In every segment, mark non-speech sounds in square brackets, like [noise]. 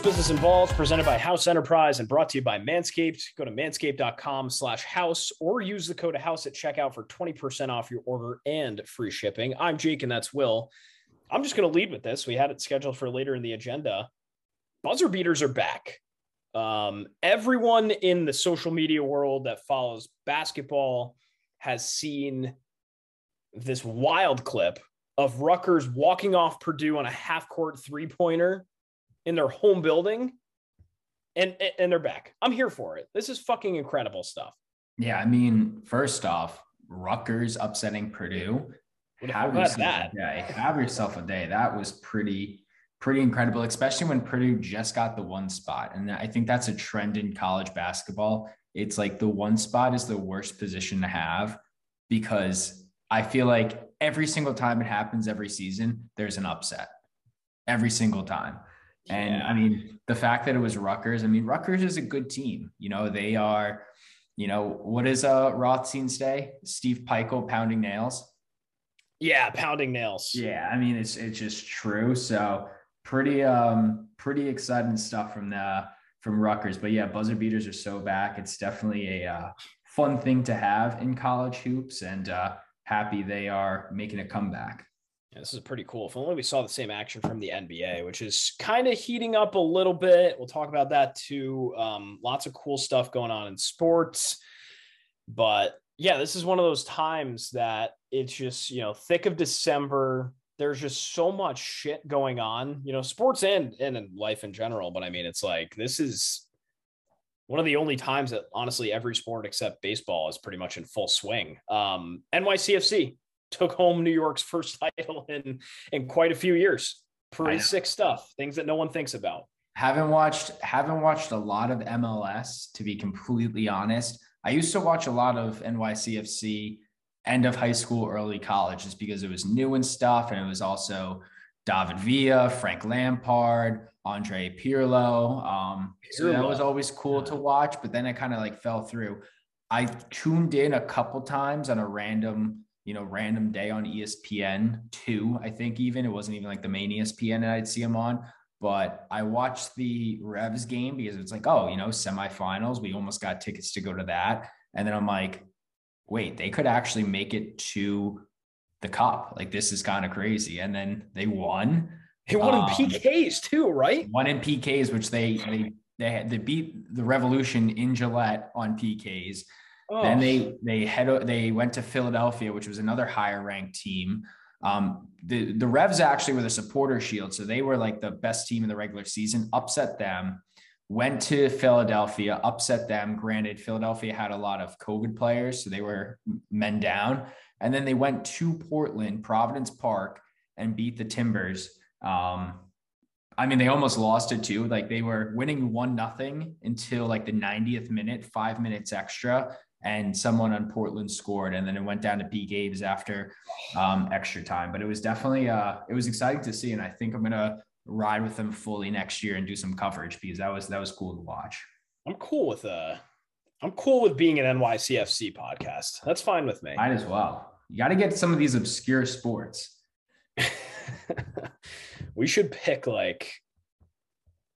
Business Involved, presented by House Enterprise and brought to you by Manscaped. Go to manscaped.com slash house or use the code house at checkout for 20% off your order and free shipping. I'm Jake and that's Will. I'm just going to lead with this. We had it scheduled for later in the agenda. Buzzer beaters are back. Um, everyone in the social media world that follows basketball has seen this wild clip of Rutgers walking off Purdue on a half court three pointer in their home building and and they're back. I'm here for it. This is fucking incredible stuff. Yeah, I mean, first off, Rutgers upsetting Purdue. Have yourself that. a day. Have yourself a day. That was pretty pretty incredible, especially when Purdue just got the one spot. And I think that's a trend in college basketball. It's like the one spot is the worst position to have because I feel like every single time it happens every season, there's an upset every single time. And yeah. I mean, the fact that it was Rutgers, I mean, Rutgers is a good team. You know, they are, you know, what is uh Rothstein say? Steve Pikiell pounding nails. Yeah, pounding nails. Yeah, I mean, it's it's just true. So pretty um pretty exciting stuff from the from Rutgers. But yeah, buzzer beaters are so back. It's definitely a uh, fun thing to have in college hoops, and uh, happy they are making a comeback. Yeah, this is pretty cool. If only we saw the same action from the NBA, which is kind of heating up a little bit. We'll talk about that too. Um, lots of cool stuff going on in sports. But yeah, this is one of those times that it's just, you know, thick of December. There's just so much shit going on, you know, sports and, and in life in general. But I mean, it's like this is one of the only times that honestly every sport except baseball is pretty much in full swing. Um, NYCFC took home New York's first [laughs] title in in quite a few years. Pretty sick stuff. Things that no one thinks about. Haven't watched haven't watched a lot of MLS to be completely honest. I used to watch a lot of NYCFC end of high school, early college, just because it was new and stuff, and it was also David Villa, Frank Lampard, Andre Pirlo. Um, so that was always cool to watch, but then it kind of like fell through. I tuned in a couple times on a random you know, random day on ESPN two, I think even it wasn't even like the main ESPN that I'd see him on. But I watched the Revs game because it's like, oh, you know, semifinals. We almost got tickets to go to that. And then I'm like, wait, they could actually make it to the cup. Like this is kind of crazy. And then they won. They won um, in PKs too, right? One in PKs, which they they they had they beat the Revolution in Gillette on PKs. Oh. Then they they head they went to Philadelphia, which was another higher ranked team. Um, the the Revs actually were the supporter shield, so they were like the best team in the regular season. Upset them, went to Philadelphia, upset them. Granted, Philadelphia had a lot of COVID players, so they were men down. And then they went to Portland, Providence Park, and beat the Timbers. Um, I mean, they almost lost it too. Like they were winning one nothing until like the 90th minute, five minutes extra and someone on Portland scored, and then it went down to B games after um, extra time. But it was definitely uh, it was exciting to see, and I think I'm gonna ride with them fully next year and do some coverage because that was that was cool to watch. I'm cool with uh, I'm cool with being an NYCFC podcast. That's fine with me. Might as well. You got to get some of these obscure sports. [laughs] we should pick like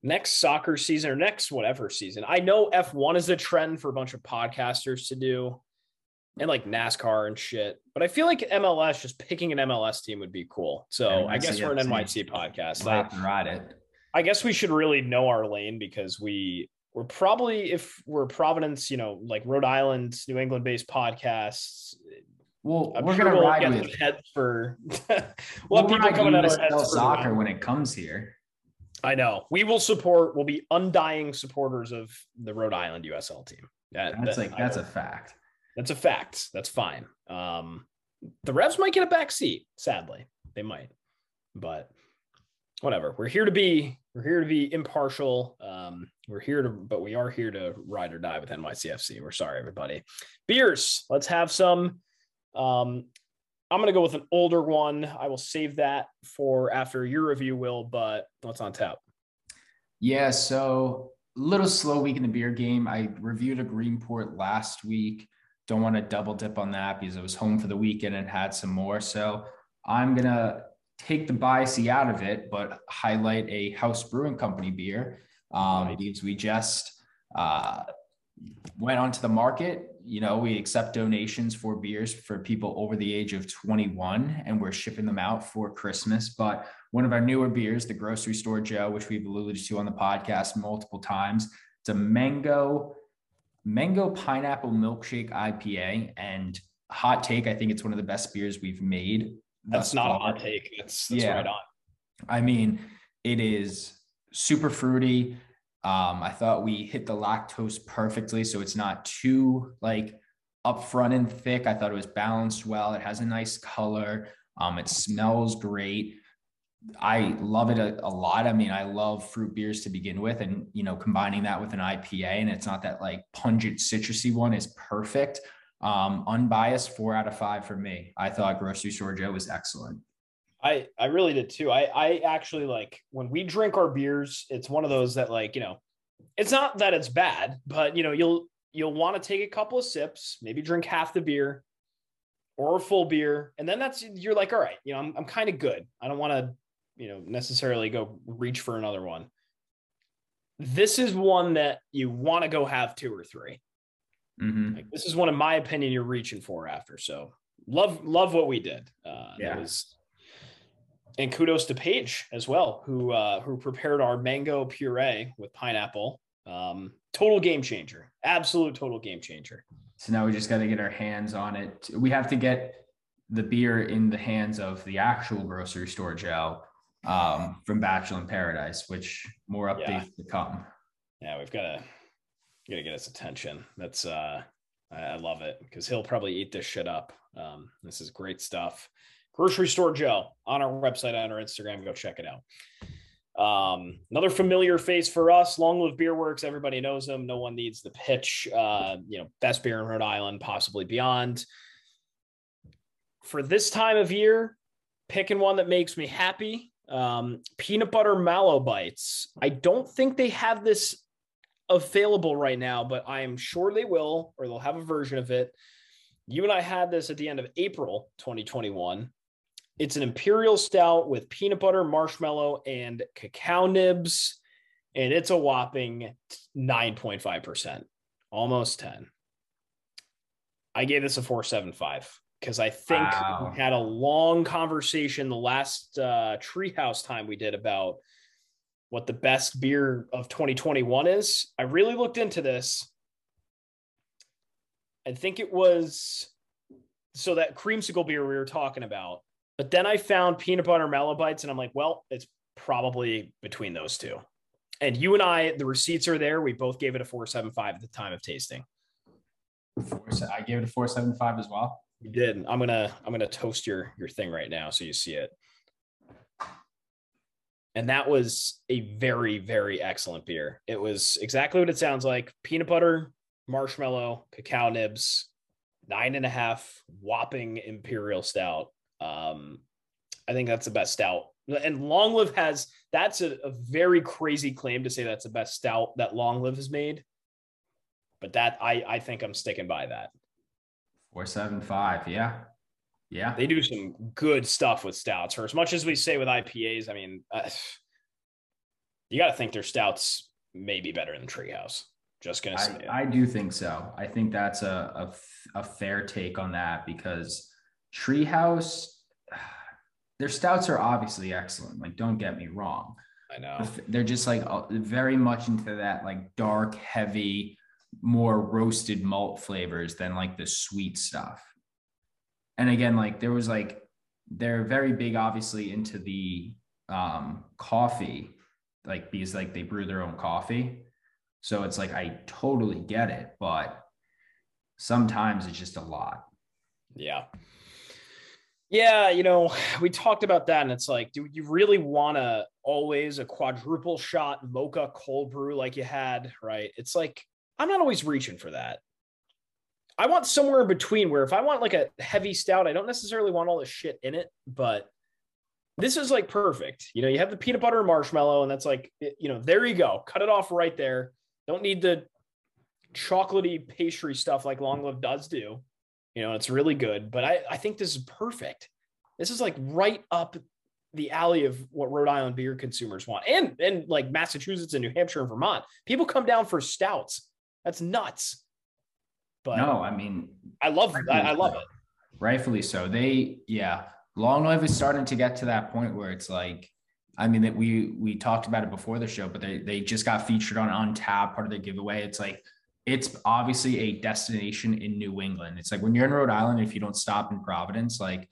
next soccer season or next whatever season. I know F1 is a trend for a bunch of podcasters to do and like NASCAR and shit. But I feel like MLS, just picking an MLS team would be cool. So I guess we're an NYC podcast. I, ride it. I guess we should really know our lane because we we're probably if we're Providence, you know, like Rhode Island, New England based podcasts. Well, I'm we're sure gonna we'll ride with heads for. [laughs] we'll, we'll people coming out of soccer when it comes here. I know. We will support. We'll be undying supporters of the Rhode Island USL team. That, that's that, like that's a fact. That's a fact. That's fine. Um, the Revs might get a back seat. Sadly, they might, but whatever. We're here to be. We're here to be impartial. Um, we're here to, but we are here to ride or die with NYCFC. We're sorry, everybody. Beers. Let's have some. Um, I'm going to go with an older one. I will save that for after your review, Will, but what's on tap? Yeah, so a little slow week in the beer game. I reviewed a Greenport last week. Don't want to double dip on that because I was home for the weekend and had some more. So I'm going to take the biasy out of it, but highlight a House Brewing Company beer um, because we just uh, went onto the market. You know, we accept donations for beers for people over the age of 21, and we're shipping them out for Christmas. But one of our newer beers, the Grocery Store Joe, which we've alluded to on the podcast multiple times, it's a mango mango pineapple milkshake IPA. And hot take, I think it's one of the best beers we've made. That's not far. a hot take. That's, that's yeah. right on. I mean, it is super fruity. Um, I thought we hit the lactose perfectly, so it's not too like upfront and thick. I thought it was balanced well. It has a nice color. Um, it smells great. I love it a, a, lot. I mean, I love fruit beers to begin with, and you know, combining that with an IPA, and it's not that like pungent citrusy one is perfect. Um, unbiased, four out of five for me. I thought Grocery Store Joe was excellent. I I really did too. I I actually like when we drink our beers, it's one of those that like, you know, it's not that it's bad, but you know, you'll you'll want to take a couple of sips, maybe drink half the beer or a full beer, and then that's you're like, all right, you know, I'm I'm kind of good. I don't want to, you know, necessarily go reach for another one. This is one that you want to go have two or 3 mm-hmm. Like, this is one, in my opinion, you're reaching for after. So love love what we did. Uh, yeah. It was and kudos to Paige as well, who uh, who prepared our mango puree with pineapple. Um, total game changer, absolute total game changer. So now we just got to get our hands on it. We have to get the beer in the hands of the actual grocery store Joe um, from Bachelor in Paradise, which more updates yeah. to come. Yeah, we've got to got to get his attention. That's uh, I, I love it because he'll probably eat this shit up. Um, this is great stuff. Grocery Store Joe on our website, on our Instagram. Go check it out. Um, another familiar face for us, Long Live Beer Works. Everybody knows them. No one needs the pitch. Uh, you know, best beer in Rhode Island, possibly beyond. For this time of year, picking one that makes me happy. Um, peanut butter mallow bites. I don't think they have this available right now, but I am sure they will, or they'll have a version of it. You and I had this at the end of April 2021. It's an imperial stout with peanut butter, marshmallow, and cacao nibs. And it's a whopping 9.5%, almost 10. I gave this a 475 because I think wow. we had a long conversation the last uh, treehouse time we did about what the best beer of 2021 is. I really looked into this. I think it was so that creamsicle beer we were talking about but then I found peanut butter mallow bites, and I'm like, well, it's probably between those two. And you and I, the receipts are there. We both gave it a 475 at the time of tasting. Four, I gave it a 475 as well. You did. I'm gonna I'm gonna toast your your thing right now so you see it. And that was a very, very excellent beer. It was exactly what it sounds like peanut butter, marshmallow, cacao nibs, nine and a half whopping imperial stout. Um, I think that's the best stout. And Long Live has that's a, a very crazy claim to say that's the best stout that Long Live has made. But that I I think I'm sticking by that. Four seven five, yeah. Yeah. They do some good stuff with stouts. For as much as we say with IPAs, I mean, uh, you got to think their stouts may be better than Treehouse. Just gonna say. I, I do think so. I think that's a, a, a fair take on that because Treehouse, [sighs] their stouts are obviously excellent. Like, don't get me wrong. I know. They're just like very much into that like dark, heavy, more roasted malt flavors than like the sweet stuff. And again, like there was like they're very big, obviously, into the um, coffee, like because like they brew their own coffee. So it's like I totally get it, but sometimes it's just a lot. Yeah. Yeah, you know, we talked about that, and it's like, do you really want to always a quadruple shot mocha cold brew like you had, right? It's like, I'm not always reaching for that. I want somewhere in between where if I want like a heavy stout, I don't necessarily want all this shit in it, but this is like perfect. You know, you have the peanut butter and marshmallow, and that's like, you know, there you go. Cut it off right there. Don't need the chocolatey pastry stuff like Long Live does do. You know, it's really good, but I, I think this is perfect. This is like right up the alley of what Rhode Island beer consumers want, and and like Massachusetts and New Hampshire and Vermont. People come down for stouts. That's nuts. But no, I mean, I love I, I love it. Rightfully so. They yeah, Long Live is starting to get to that point where it's like I mean that we we talked about it before the show, but they they just got featured on on tap part of the giveaway. It's like it's obviously a destination in New England. It's like when you're in Rhode Island, if you don't stop in Providence, like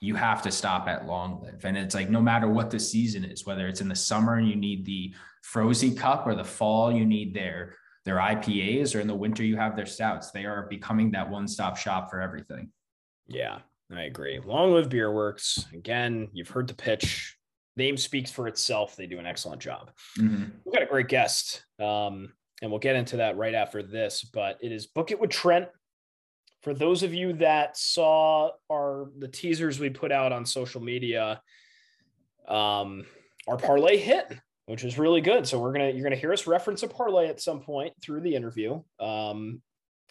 you have to stop at Long Live. And it's like no matter what the season is, whether it's in the summer and you need the Frozy Cup or the fall, you need their their IPAs, or in the winter you have their stouts. They are becoming that one-stop shop for everything. Yeah, I agree. Long Live Beer Works. Again, you've heard the pitch name speaks for itself. They do an excellent job. Mm-hmm. We've got a great guest, um, and we'll get into that right after this. But it is Book It with Trent. For those of you that saw our the teasers we put out on social media, um, our parlay hit, which is really good. So we're gonna you're gonna hear us reference a parlay at some point through the interview. Um,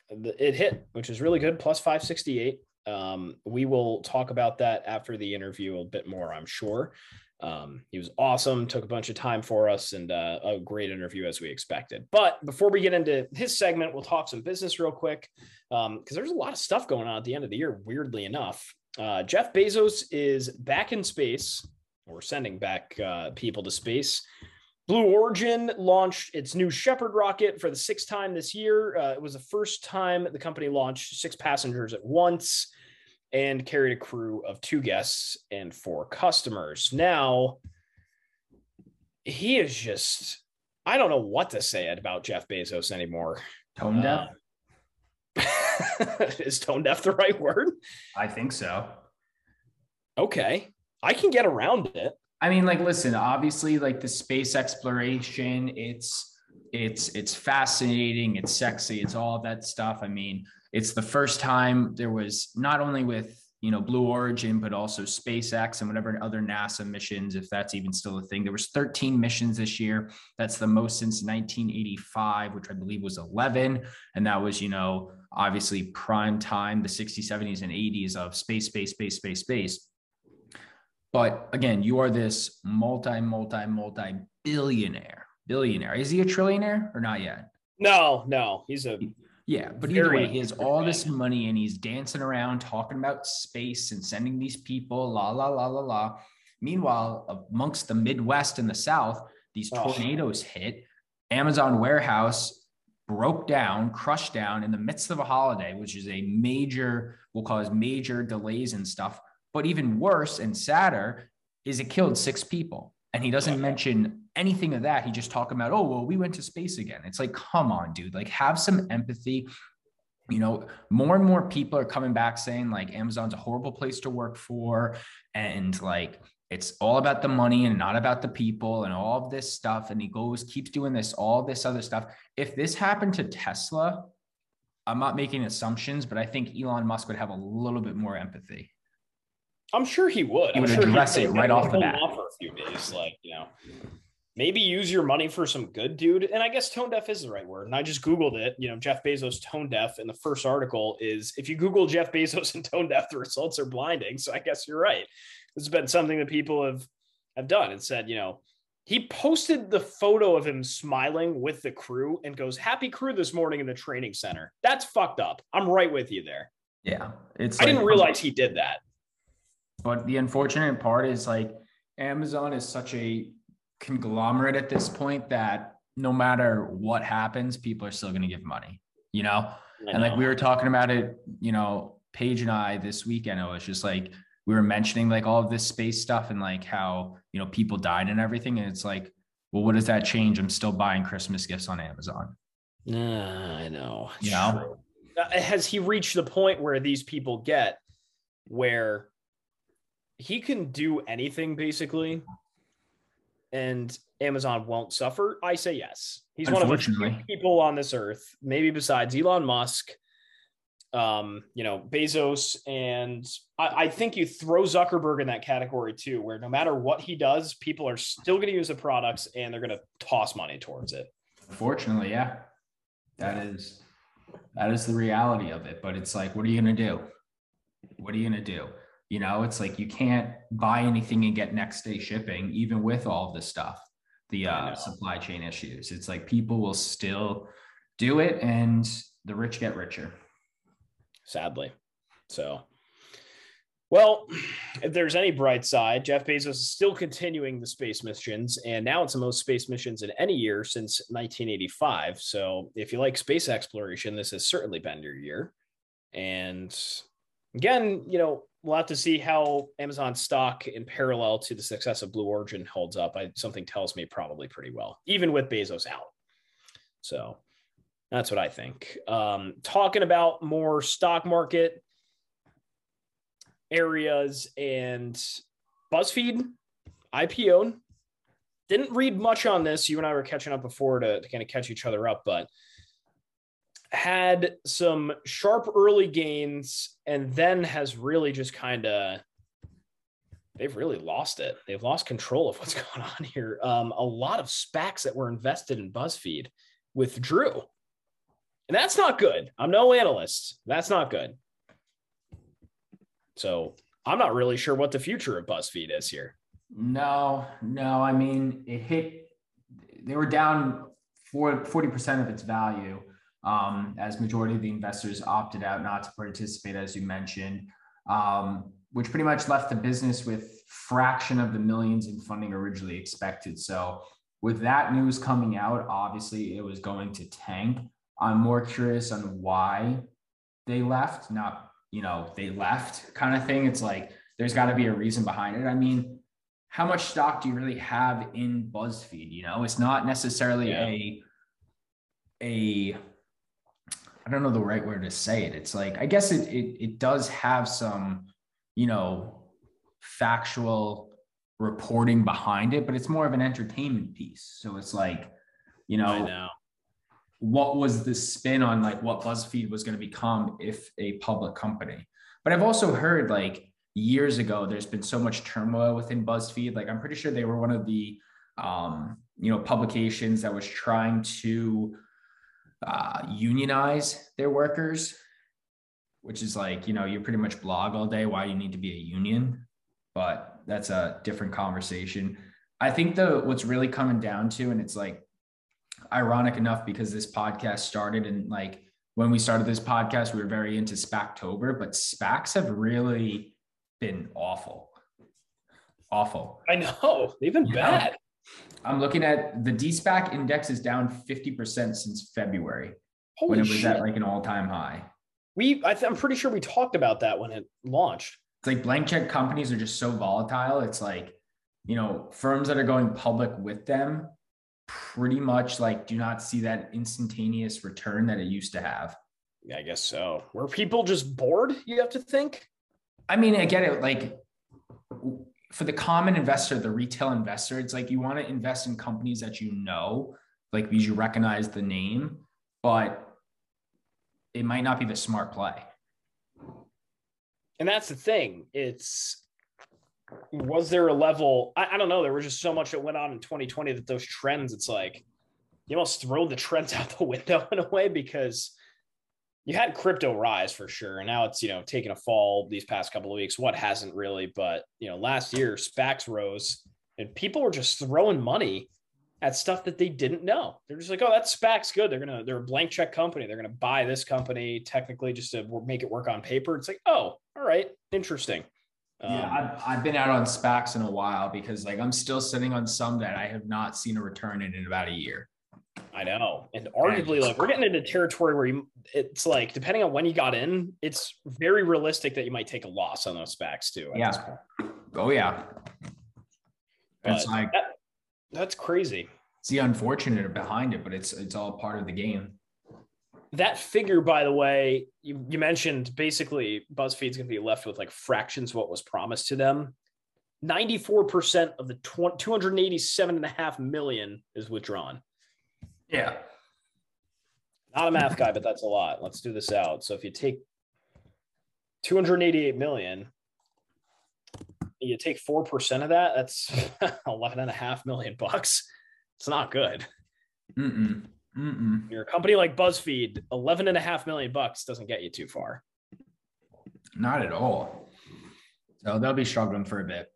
it hit, which is really good, plus five sixty eight. Um, we will talk about that after the interview a bit more, I'm sure. Um, he was awesome, took a bunch of time for us, and uh, a great interview as we expected. But before we get into his segment, we'll talk some business real quick because um, there's a lot of stuff going on at the end of the year, weirdly enough. Uh, Jeff Bezos is back in space. We're sending back uh, people to space. Blue Origin launched its new Shepard rocket for the sixth time this year. Uh, it was the first time the company launched six passengers at once and carried a crew of two guests and four customers. Now, he is just, I don't know what to say about Jeff Bezos anymore. Tone deaf? Uh, [laughs] is tone deaf the right word? I think so. Okay. I can get around it. I mean, like, listen, obviously, like the space exploration, it's, it's it's fascinating it's sexy it's all that stuff i mean it's the first time there was not only with you know blue origin but also spacex and whatever other nasa missions if that's even still a thing. There was 13 missions this year. That's the most since 1985 which i believe was 11 and that was you know obviously prime time the 60s 70s and 80s of space space space space space. But again you are this multi multi multi billionaire billionaire. Is he a trillionaire or not yet? No no he's a yeah, but either way, he has all this money and he's dancing around talking about space and sending these people, la la la la la. Meanwhile, amongst the Midwest and the South, these tornadoes oh. hit. Amazon warehouse broke down, crushed down in the midst of a holiday, which is a major, will cause major delays and stuff. But even worse and sadder is it killed six people. And he doesn't mention anything of that. He just talking about, oh, well, we went to space again. It's like, come on, dude, like have some empathy. You know, more and more people are coming back saying like Amazon's a horrible place to work for. And like, it's all about the money and not about the people and all of this stuff. And he goes, keeps doing this, all this other stuff. If this happened to Tesla, I'm not making assumptions, but I think Elon Musk would have a little bit more empathy. I'm sure he would. He would sure address it right off the bat. For a few days, like you know, maybe use your money for some good, dude. And I guess tone deaf is the right word. And I just Googled it, you know, Jeff Bezos tone deaf. And the first article is if you Google Jeff Bezos [laughs] and tone deaf, the results are blinding. So I guess you're right. This has been something that people have have done and said, you know, he posted the photo of him smiling with the crew and goes, Happy crew this morning in the training center. That's fucked up. I'm right with you there. Yeah. It's I like, didn't realize he did that. But the unfortunate part is like Amazon is such a conglomerate at this point that no matter what happens, people are still going to give money, you know? know? And like we were talking about it, you know, Paige and I this weekend, it was just like we were mentioning like all of this space stuff and like how, you know, people died and everything. And it's like, well, what does that change? I'm still buying Christmas gifts on Amazon. Nah, I know. You know? Has he reached the point where these people get where he can do anything basically and Amazon won't suffer? I say yes. He's one of the few people on this earth, maybe besides Elon Musk, um, you know, Bezos, and I, I, think you throw Zuckerberg in that category too, where no matter what he does, people are still going to use the products and they're going to toss money towards it. Fortunately, yeah, that is that is the reality of it. But it's like, what are you going to do? What are you going to do? You know, it's like you can't buy anything and get next day shipping, even with all of this stuff, the uh, supply chain issues. It's like people will still do it and the rich get richer. Sadly. So, well, if there's any bright side, Jeff Bezos is still continuing the space missions, and now it's the most space missions in any year since 1985. So, if you like space exploration, this has certainly been your year. And again, you know, we'll have to see how Amazon stock in parallel to the success of Blue Origin holds up. I, something tells me probably pretty well, even with Bezos out. So that's what I think. Um, talking about more stock market areas and BuzzFeed IPO. Didn't read much on this. You and I were catching up before to, to kind of catch each other up, but had some sharp early gains and then has really just kind of they've really lost it. They've lost control of what's [laughs] going on here. Um, a lot of SPACs that were invested in BuzzFeed withdrew. And that's not good. I'm no analyst. That's not good. So I'm not really sure what the future of BuzzFeed is here. No, no. I mean, it hit, they were down for 40% of its value um, as majority of the investors opted out not to participate, as you mentioned, um, which pretty much left the business with fraction of the millions in funding originally expected. So with that news coming out, obviously it was going to tank. I'm more curious on why they left, not, you know, they left kind of thing. It's like there's got to be a reason behind it. I mean, how much stock do you really have in BuzzFeed? You know, it's not necessarily yeah. a a I don't know the right word to say it. It's like I guess it it it does have some, you know, factual reporting behind it, but it's more of an entertainment piece. So it's like, you know, know, what was the spin on like what BuzzFeed was going to become if a public company? But I've also heard like years ago, there's been so much turmoil within BuzzFeed. Like I'm pretty sure they were one of the um, you know, publications that was trying to uh, unionize their workers, which is like, you know, you pretty much blog all day why you need to be a union, but that's a different conversation. I think the what's really coming down to, and it's like ironic enough because this podcast started and like when we started this podcast, we were very into Spactober, but SPACs have really been awful. Awful. I know. They've been you bad. Know? I'm looking at the DSPAC index is down 50% since February Holy when it was shit. at like an all time high. We, I am pretty sure we talked about that when it launched. It's like blank check companies are just so volatile. It's like, you know, firms that are going public with them pretty much like do not see that instantaneous return that it used to have. Yeah, I guess so. Were people just bored? You have to think. I mean, I get it. Like for the common investor, the retail investor, it's like you want to invest in companies that you know, like because you recognize the name, but it might not be the smart play. And that's the thing. It's was there a level? I, I don't know. There was just so much that went on in 2020 that those trends, it's like you almost throw the trends [laughs] out the window in a way because you had crypto rise for sure, and now it's you know taking a fall these past couple of weeks. What hasn't really, but you know, last year SPACs rose, and people were just throwing money at stuff that they didn't know. They're just like, oh, that SPAC's good. They're gonna they're a blank check company. They're gonna buy this company technically just to make it work on paper. It's like, oh, all right, interesting. Yeah, um, I've, I've been out on SPACs in a while because like I'm still sitting on some that I have not seen a return in in about a year. I know. And arguably, like we're getting into territory where you, it's like, depending on when you got in, it's very realistic that you might take a loss on those SPACs too. Yeah. Oh, yeah. It's like, that, that's crazy. It's the unfortunate behind it, but it's, it's all part of the game. That figure, by the way, you, you mentioned basically BuzzFeed's going to be left with like fractions of what was promised to them. 94% of the 287 and a half million is withdrawn. Yeah. Not a math guy, but that's a lot. Let's do this out. So if you take 288 million, you take 4% of that, that's [laughs] 11 and a half million bucks. It's not good. Mm-mm. Mm-mm. You're company like BuzzFeed, 11 and a half million bucks doesn't get you too far. Not at all. So they'll be struggling for a bit.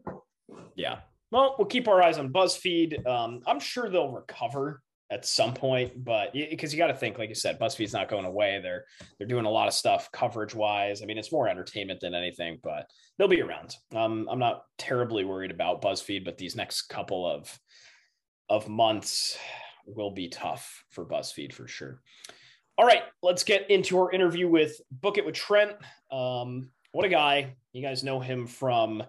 Yeah. Well, we'll keep our eyes on BuzzFeed. Um, I'm sure they'll recover at some point, but because you got to think, like you said, BuzzFeed's not going away. They're they're doing a lot of stuff coverage wise. I mean, it's more entertainment than anything, but they'll be around. Um, I'm not terribly worried about BuzzFeed, but these next couple of of months will be tough for BuzzFeed for sure. All right, let's get into our interview with Book It with Trent. Um, what a guy! You guys know him from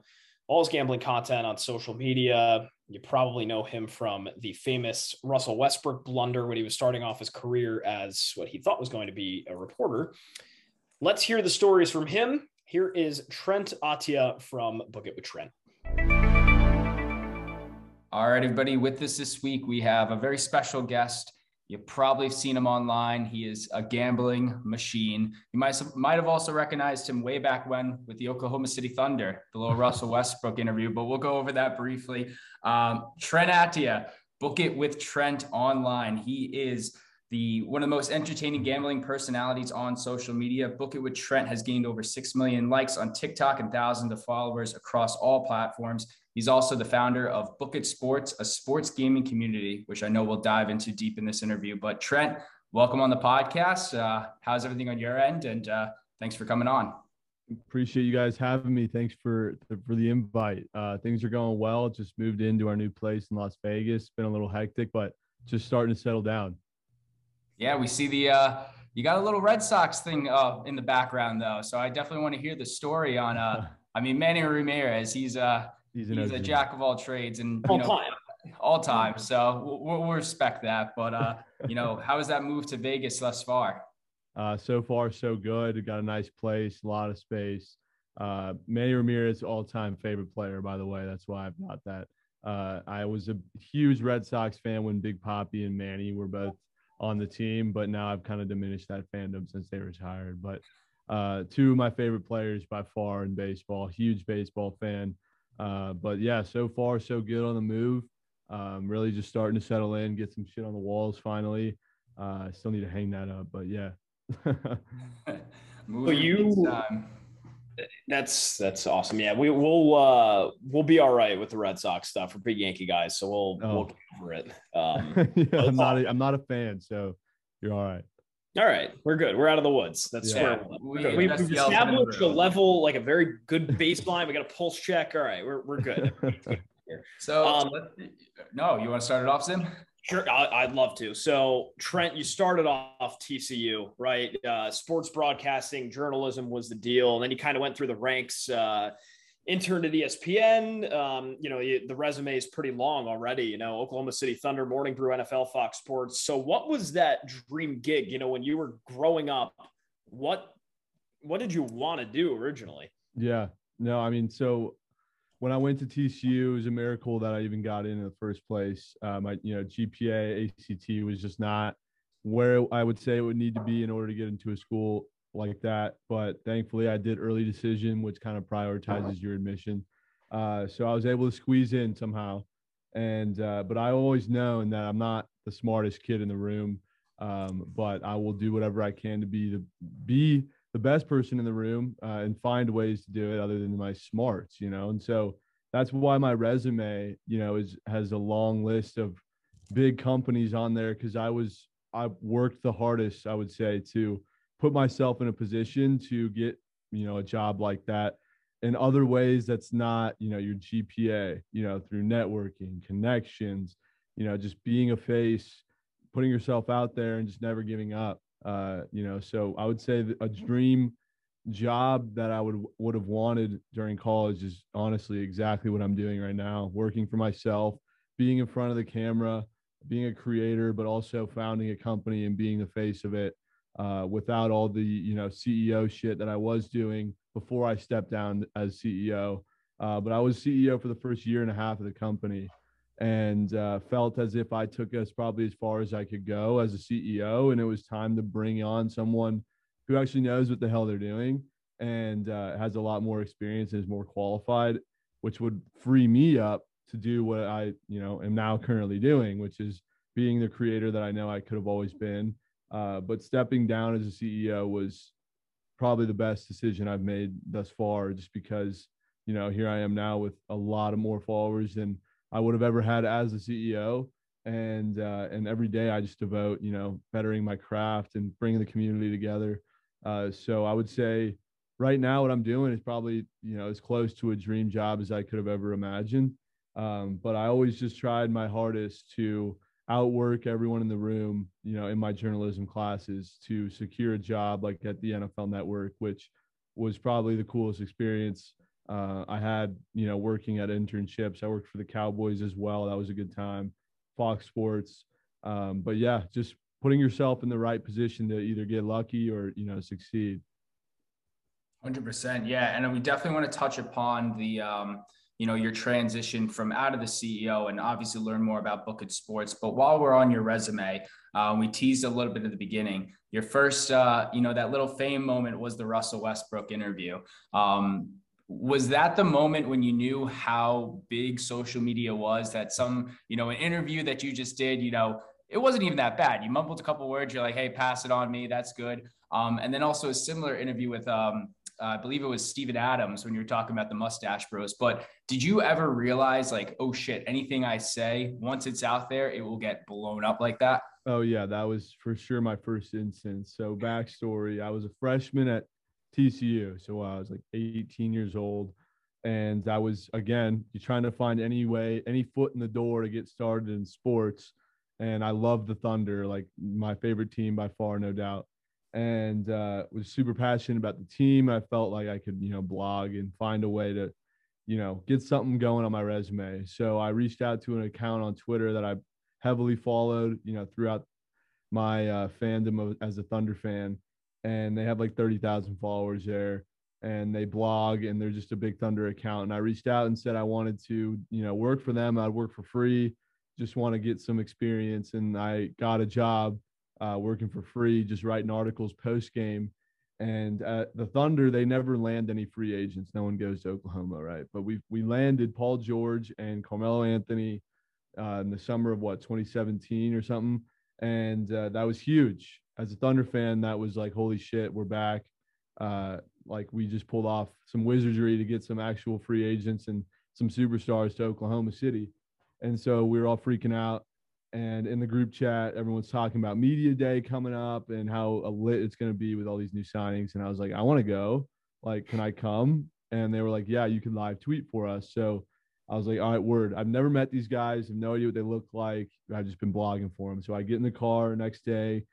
all his gambling content on social media. You probably know him from the famous Russell Westbrook blunder when he was starting off his career as what he thought was going to be a reporter. Let's hear the stories from him. Here is Trent Attyah from Book It with Trent. All right, everybody. With us this week, we have a very special guest. You've probably seen him online. He is a gambling machine. You might, might have also recognized him way back when with the Oklahoma City Thunder, the little [laughs] Russell Westbrook interview, but we'll go over that briefly. Um, Trent Attyah, book it with Trent online. He is the one of the most entertaining gambling personalities on social media. Book It with Trent has gained over 6 million likes on TikTok and thousands of followers across all platforms. He's also the founder of Book It Sports, a sports gaming community, which I know we'll dive into deep in this interview. But Trent, welcome on the podcast. Uh, how's everything on your end? And uh, thanks for coming on. Appreciate you guys having me. Thanks for for the invite. Uh, things are going well. Just moved into our new place in Las Vegas. Been a little hectic, but just starting to settle down. Yeah, we see the uh, you got a little Red Sox thing uh, in the background though, so I definitely want to hear the story on. Uh, [laughs] I mean, Manny Ramirez. He's uh He's, he's a jack of all trades and all know, time. All time. So we'll, we'll respect that. But uh, you know, how has that move to Vegas thus far? Uh, so far, so good. Got a nice place, a lot of space. Uh, Manny Ramirez, all-time favorite player, by the way. That's why I've got that. Uh, I was a huge Red Sox fan when Big Papi and Manny were both on the team, but now I've kind of diminished that fandom since they retired. But uh, two of my favorite players by far in baseball. Huge baseball fan. Uh, but yeah, so far so good on the move. Um, really just starting to settle in, get some shit on the walls finally. Uh, I still need to hang that up, but yeah. [laughs] well, you that's that's awesome. Yeah, we will uh we'll be all right with the Red Sox stuff. We're big Yankee guys, so we'll oh. we'll get over it. Um, [laughs] yeah, I'm not a, I'm not a fan, so you're all right. All right, we're good. We're out of the woods. That's yeah. where we, we, have established a level, like a very good baseline. We got a pulse check. All right, we're we're good. [laughs] so, um, no, you want to start it off, Sim? Sure, I, would love to. So, Trent, you started off TCU, right? Uh, sports broadcasting, journalism was the deal, and then you kind of went through the ranks. Uh, interned at ESPN. Um, you know, the resume is pretty long already. You know, Oklahoma City Thunder, Morning Brew, NFL, Fox Sports. So, what was that dream gig? You know, when you were growing up, what what did you want to do originally? Yeah, no, I mean, so when I went to TCU, it was a miracle that I even got in in the first place. Uh, my, you know, GPA, ACT was just not where I would say it would need to be in order to get into a school like that. But thankfully, I did early decision, which kind of prioritizes your admission. Uh, so I was able to squeeze in somehow. And uh, but I always known that I'm not the smartest kid in the room, um, but I will do whatever I can to be the be the best person in the room uh, and find ways to do it other than my smarts, you know. And so that's why my resume, you know, is has a long list of big companies on there because I was I worked the hardest, I would say, to put myself in a position to get you know a job like that in other ways that's not you know your gpa you know through networking connections you know just being a face putting yourself out there and just never giving up uh you know. So i would say a dream job that i would would have wanted during college is honestly exactly what i'm doing right now working for myself being in front of the camera being a creator but also founding a company and being the face of it uh, without all the you know CEO shit that I was doing before I stepped down as CEO. Uh, but I was CEO for the first year and a half of the company, and uh, felt as if I took us probably as far as I could go as a CEO, and it was time to bring on someone who actually knows what the hell they're doing and uh, has a lot more experience and is more qualified, which would free me up to do what I you know am now currently doing, which is being the creator that I know I could have always been uh, but stepping down as a CEO was probably the best decision I've made thus far, just because you know, here I am now with a lot of more followers than I would have ever had as a CEO. And uh, and every day I just devote, you know, bettering my craft and bringing the community together. Uh, so I would say right now what I'm doing is probably you know as close to a dream job as I could have ever imagined. Um, but I always just tried my hardest to outwork everyone in the room, you know, in my journalism classes to secure a job like at the NFL Network, which was probably the coolest experience uh, I had, you know, working at internships. I worked for the Cowboys as well. That was a good time. Fox Sports. Um, but yeah, just putting yourself in the right position to either get lucky or, you know, succeed. 100%. Yeah. And we definitely want to touch upon the, um, you know, your transition from out of the CEO and obviously learn more about Book It Sports. But while we're on your resume, uh, we teased a little bit at the beginning. Your first, uh, you know, that little fame moment was the Russell Westbrook interview. Um, was that the moment when you knew how big social media was that some you know an interview that you just did you know it wasn't even that bad you mumbled a couple words you're like hey pass it on me that's good um, and then also a similar interview with um, Uh, i believe it was Steven adams when you were talking about the mustache bros but did you ever realize like oh shit anything i say once it's out there it will get blown up like that oh yeah that was for sure my first instance so backstory i was a freshman at TCU. So I was like 18 years old. And I was, again, you're trying to find any way, any foot in the door to get started in sports. And I love the Thunder, like my favorite team by far, no doubt. And uh, was super passionate about the team. I felt like I could, you know, blog and find a way to, you know, get something going on my resume. So I reached out to an account on Twitter that I heavily followed, you know, throughout my uh, fandom of, as a Thunder fan and they have like 30,000 followers there and they blog and they're just a big thunder account and i reached out and said i wanted to you know work for them i'd work for free just want to get some experience and i got a job uh, working for free just writing articles post game and at the thunder they never land any free agents no one goes to oklahoma right but we we landed paul george and carmelo anthony uh, in the summer of what 2017 or something and uh, that was huge as a Thunder fan, that was like, holy shit, we're back. Uh, like we just pulled off some wizardry to get some actual free agents and some superstars to Oklahoma City. And so we were all freaking out. And in the group chat, everyone's talking about media day coming up and how lit it's going to be with all these new signings. And I was like, I want to go. Like, can I come? And they were like, Yeah, you can live tweet for us. So I was like, All right, word. I've never met these guys. Have no idea what they look like. I've just been blogging for them. So I get in the car next day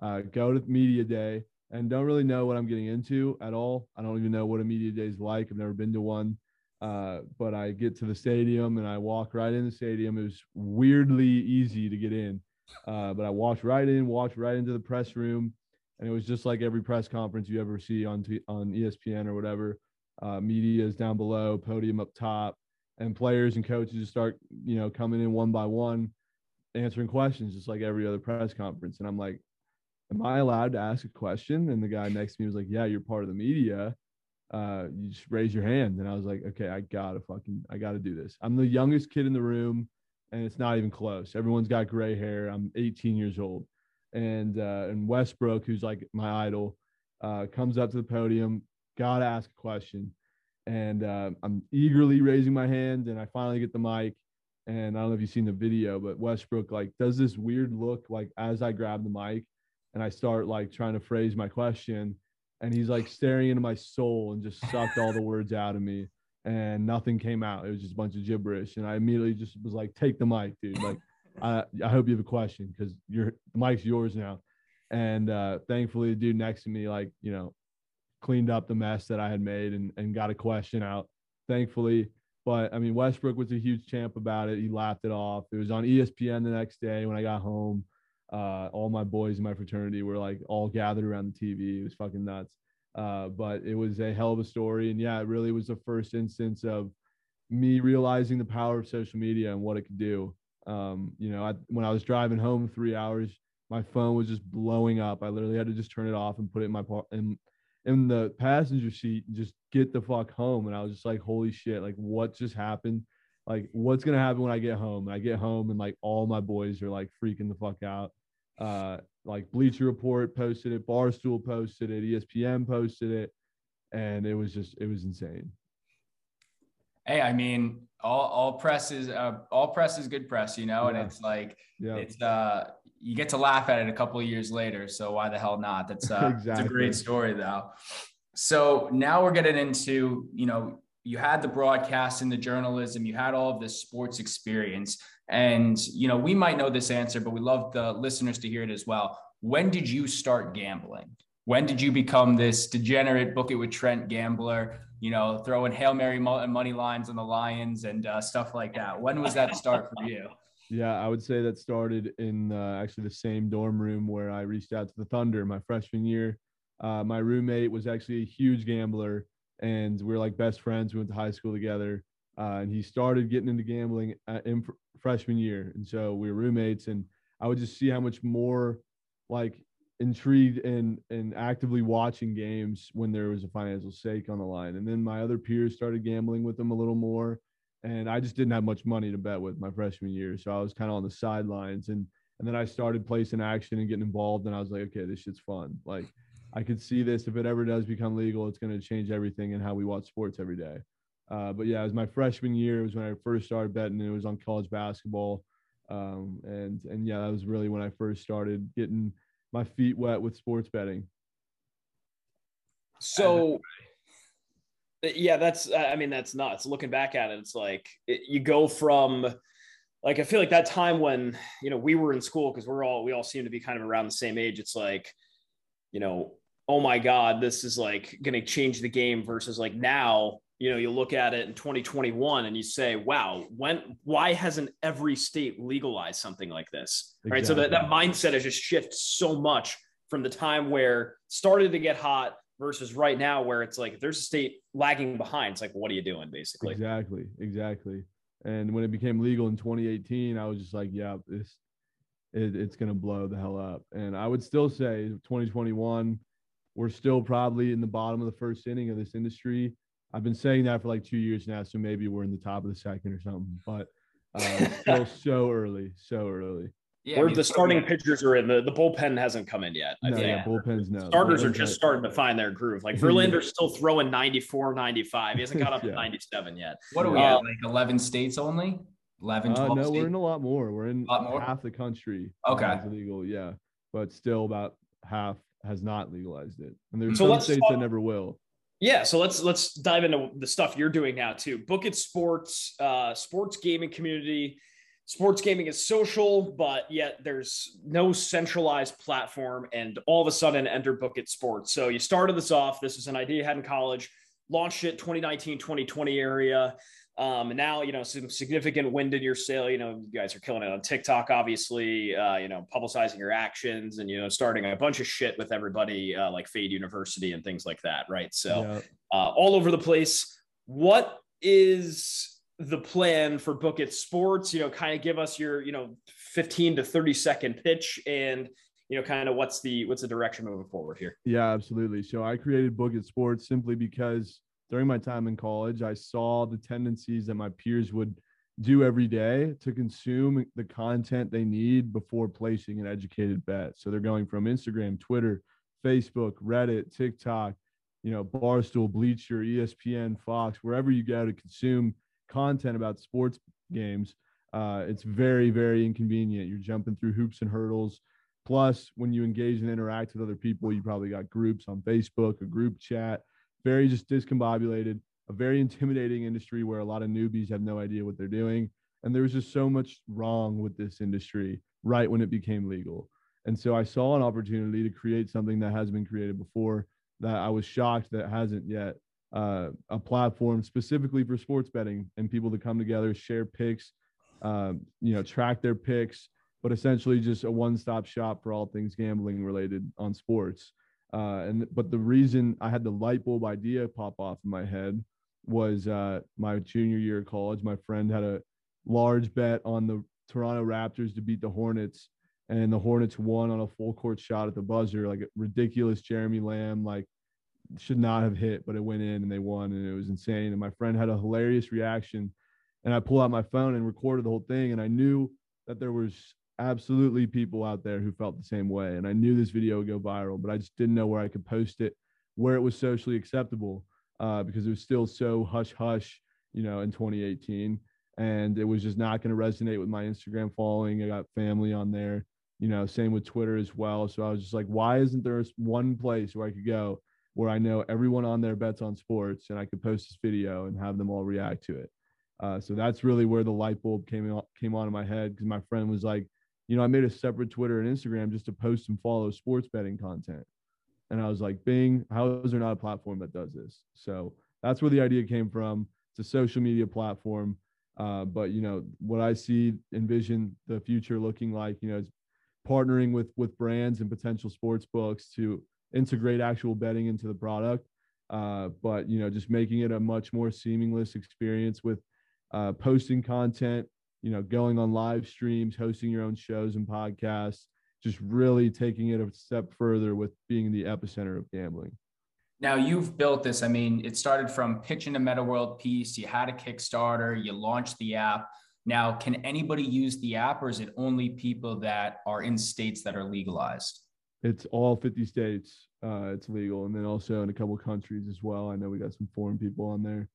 uh, go to media day and don't really know what I'm getting into at all. I don't even know what a media day is like. I've never been to one. Uh, but I get to the stadium and I walk right in the stadium. It was weirdly easy to get in. Uh, but I walked right in, walked right into the press room, and it was just like every press conference you ever see on t- on ESPN or whatever. Uh, media is down below, podium up top, and players and coaches just start, you know, coming in one by one, answering questions just like every other press conference. And I'm like, am I allowed to ask a question? And the guy next to me was like, yeah, you're part of the media. Uh, you just raise your hand. And I was like, okay, I gotta fucking, I gotta do this. I'm the youngest kid in the room and it's not even close. Everyone's got gray hair. I'm 18 years old. And, uh, and Westbrook, who's like my idol, uh, comes up to the podium, gotta ask a question. And uh, I'm eagerly raising my hand and I finally get the mic. And I don't know if you've seen the video, but Westbrook like does this weird look like as I grab the mic and I start like trying to phrase my question and he's like staring into my soul and just sucked all the words out of me and nothing came out. It was just a bunch of gibberish. And I immediately just was like, take the mic, dude. Like, I, I hope you have a question because your the mic's yours now. And uh, thankfully, the dude next to me, like, you know, cleaned up the mess that I had made and, and got a question out, thankfully. But I mean, Westbrook was a huge champ about it. He laughed it off. It was on ESPN the next day when I got home uh, all my boys in my fraternity were like all gathered around the TV. It was fucking nuts. Uh, but it was a hell of a story. And yeah, it really was the first instance of me realizing the power of social media and what it could do. Um, you know, I, when I was driving home three hours, my phone was just blowing up. I literally had to just turn it off and put it in my in in the passenger seat and just get the fuck home. And I was just like, holy shit, like what just happened? Like what's gonna happen when I get home? And I get home and like all my boys are like freaking the fuck out uh, like Bleacher Report posted it, Barstool posted it, ESPN posted it, and it was just it was insane. Hey, I mean, all all press is uh, all press is good press, you know, yeah. and it's like yeah. it's uh you get to laugh at it a couple of years later. So why the hell not? That's uh, [laughs] exactly. a great story though. So now we're getting into you know you had the broadcast and the journalism, you had all of this sports experience, and you know we might know this answer, but we love the listeners to hear it as well. When did you start gambling? When did you become this degenerate book it with Trent gambler? You know, throwing hail mary money lines on the Lions and uh, stuff like that. When was that start for you? [laughs] Yeah, I would say that started in uh, actually the same dorm room where I reached out to the Thunder my freshman year. Uh, my roommate was actually a huge gambler, and we are like best friends. We went to high school together, uh, and he started getting into gambling in fr- freshman year, and so we were roommates. And I would just see how much more like intrigued and and actively watching games when there was a financial stake on the line. And then my other peers started gambling with them a little more and I just didn't have much money to bet with my freshman year, so I was kind of on the sidelines. And and then I started placing action and getting involved, and I was like, okay, this shit's fun. Like I could see this if it ever does become legal, it's going to change everything and how we watch sports every day. Uh, but yeah, it was my freshman year. It was when I first started betting. And it was on college basketball, um, and and yeah, that was really when I first started getting my feet wet with sports betting. So yeah, that's I mean that's nuts. Looking back at it, it's like it, you go from like I feel like that time when you know we were in school because we're all we all seem to be kind of around the same age. It's like you know, oh my god, this is like going to change the game versus like now. You know, you look at it in 2021 and you say, wow, when why hasn't every state legalized something like this? Exactly. Right. So that, that mindset has just shifted so much from the time where started to get hot versus right now where it's like if there's a state lagging behind it's like what are you doing basically exactly exactly and when it became legal in 2018 i was just like yeah this it, it's going to blow the hell up and i would still say 2021 we're still probably in the bottom of the first inning of this industry i've been saying that for like two years now so maybe we're in the top of the second or something but uh, [laughs] still so early so early yeah, Where I mean, the starting pitchers are in the, the bullpen hasn't come in yet. I no, think. Yeah, bullpens no. Starters are just starting to find their groove. Like [laughs] Verlander's still throwing 94, 95. He hasn't got up [laughs] yeah. to 97 yet. What are we uh, at? Like 11 states only? 11, 12 uh, No, states? we're in a lot more. We're in more? half the country. Okay. Illegal, yeah. But still about half has not legalized it. And there's so some states talk- that never will. Yeah, so let's let's dive into the stuff you're doing now too. Book it sports, uh, sports gaming community sports gaming is social, but yet there's no centralized platform. And all of a sudden, enter Book It Sports. So you started this off. This is an idea you had in college, launched it 2019, 2020 area. Um, and now, you know, some significant wind in your sail. You know, you guys are killing it on TikTok, obviously, uh, you know, publicizing your actions and, you know, starting a bunch of shit with everybody uh, like Fade University and things like that. Right. So, uh, all over the place. What is the plan for Book It Sports? You know, kind of give us your, you know, 15 to 30 second pitch and you know kind of what's the what's the direction moving forward here yeah absolutely so i created book it sports simply because during my time in college i saw the tendencies that my peers would do every day to consume the content they need before placing an educated bet so they're going from instagram twitter facebook reddit tiktok you know barstool bleacher espn fox wherever you go to consume content about sports games, uh, it's very, very inconvenient. You're jumping through hoops and hurdles. Plus, when you engage and interact with other people, you probably got groups on Facebook, a group chat, very just discombobulated, a very intimidating industry where a lot of newbies have no idea what they're doing. And there was just so much wrong with this industry right when it became legal. And so I saw an opportunity to create something that has been created before that I was shocked that hasn't yet uh, a platform specifically for sports betting and people to come together, share picks, um, you know, track their picks, but essentially just a one-stop shop for all things gambling related on sports. Uh, and but the reason I had the light bulb idea pop off in my head was uh, my junior year of college. My friend had a large bet on the Toronto Raptors to beat the Hornets, and the Hornets won on a full court shot at the buzzer, like a ridiculous Jeremy Lamb, like should not have hit, but it went in and they won and it was insane. And my friend had a hilarious reaction. And I pulled out my phone and recorded the whole thing. And I knew that there was absolutely people out there who felt the same way. And I knew this video would go viral, but I just didn't know where I could post it, where it was socially acceptable, uh, because it was still so hush hush you know, in 2018. And it was just not going to resonate with my Instagram following. I got family on there, you know, same with Twitter as well. So I was just like, why isn't there one place where I could go where I know everyone on there bets on sports and I could post this video and have them all react to it? Uh, so that's really where the light bulb came on, came on in my head because my friend was like, you know, I made a separate Twitter and Instagram just to post and follow sports betting content. And I was like, Bing, how is there not a platform that does this? So that's where the idea came from. It's a social media platform. Uh, but you know what I see, envision the future looking like. You know, is partnering with with brands and potential sports books to integrate actual betting into the product. Uh, but you know, just making it a much more seamless experience with uh, posting content. You know, going on live streams, hosting your own shows and podcasts, just really taking it a step further with being the epicenter of gambling. Now you've built this. I mean, it started from pitching a Meta World piece. You had a Kickstarter. You launched the app. Now, can anybody use the app, or is it only people that are in states that are legalized? It's all 50 states. Uh, it's legal, and then also in a couple countries as well. I know we got some foreign people on there.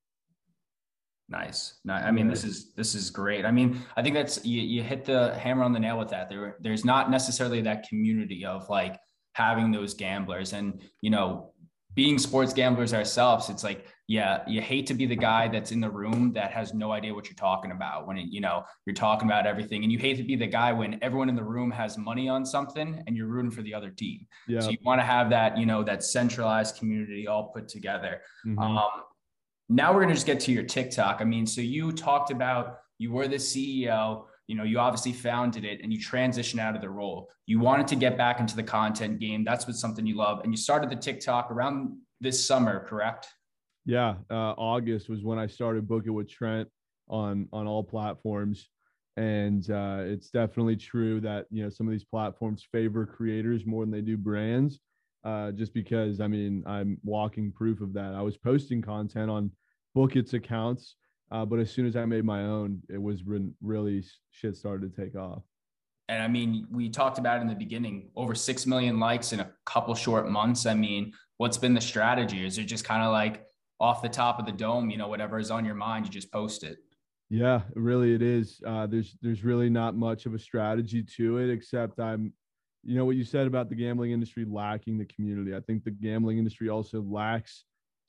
Nice. I mean, this is this is great. I mean, I think that's you, you hit the hammer on the nail with that. There, there's not necessarily that community of like having those gamblers, and you know, being sports gamblers ourselves, it's like, yeah, you hate to be the guy that's in the room that has no idea what you're talking about when it, you know you're talking about everything, and you hate to be the guy when everyone in the room has money on something and you're rooting for the other team. Yeah. So you want to have that, you know, that centralized community all put together. Mm-hmm. Um, now we're gonna just get to your TikTok. I mean, so you talked about you were the CEO you know you obviously founded it and you transitioned out of the role. You wanted to get back into the content game. That's what something you love. And you started the tiktok around this summer correct? Yeah uh, august was when i started book it with trent on on all platforms. And uh, it's definitely true that you know some of these platforms favor creators more than they do brands uh, just because i mean i'm walking proof of that. I was posting content on book its accounts uh, but as soon as I made my own, it was re- really shit started to take off. And I mean, we talked about in the beginning over 6 million likes in a couple short months. I mean, what's been the strategy? Is it just kind of like off the top of the dome, you know, whatever is on your mind, you just post it? Yeah, really it is. Uh, there's there's really not much of a strategy to it, except I'm, you know, what you said about the gambling industry lacking the community. I think the gambling industry also lacks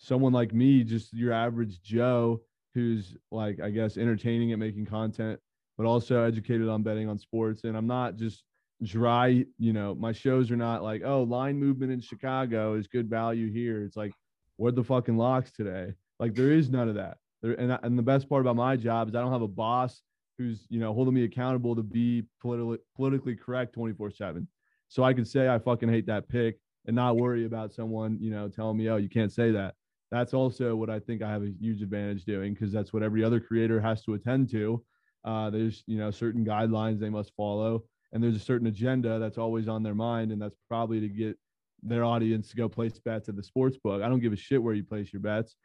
someone like me, just your average Joe, who's like I guess entertaining at making content, but also educated on betting on sports. And I'm not just dry, you know, my shows are not like, oh, line movement in Chicago is good value here. It's like, what the fucking locks today? Like there is none of that. There, and and the best part about my job is I don't have a boss who's you know holding me accountable to be politically politically correct 24 seven. So I can say I fucking hate that pick and not worry about someone you know telling me, oh, you can't say that that's also what I think I have a huge advantage doing because that's what every other creator has to attend to. Uh, there's you know certain guidelines they must follow, and there's a certain agenda that's always on their mind, and that's probably to get their audience to go place bets at the sports book. I don't give a shit where you place your bets.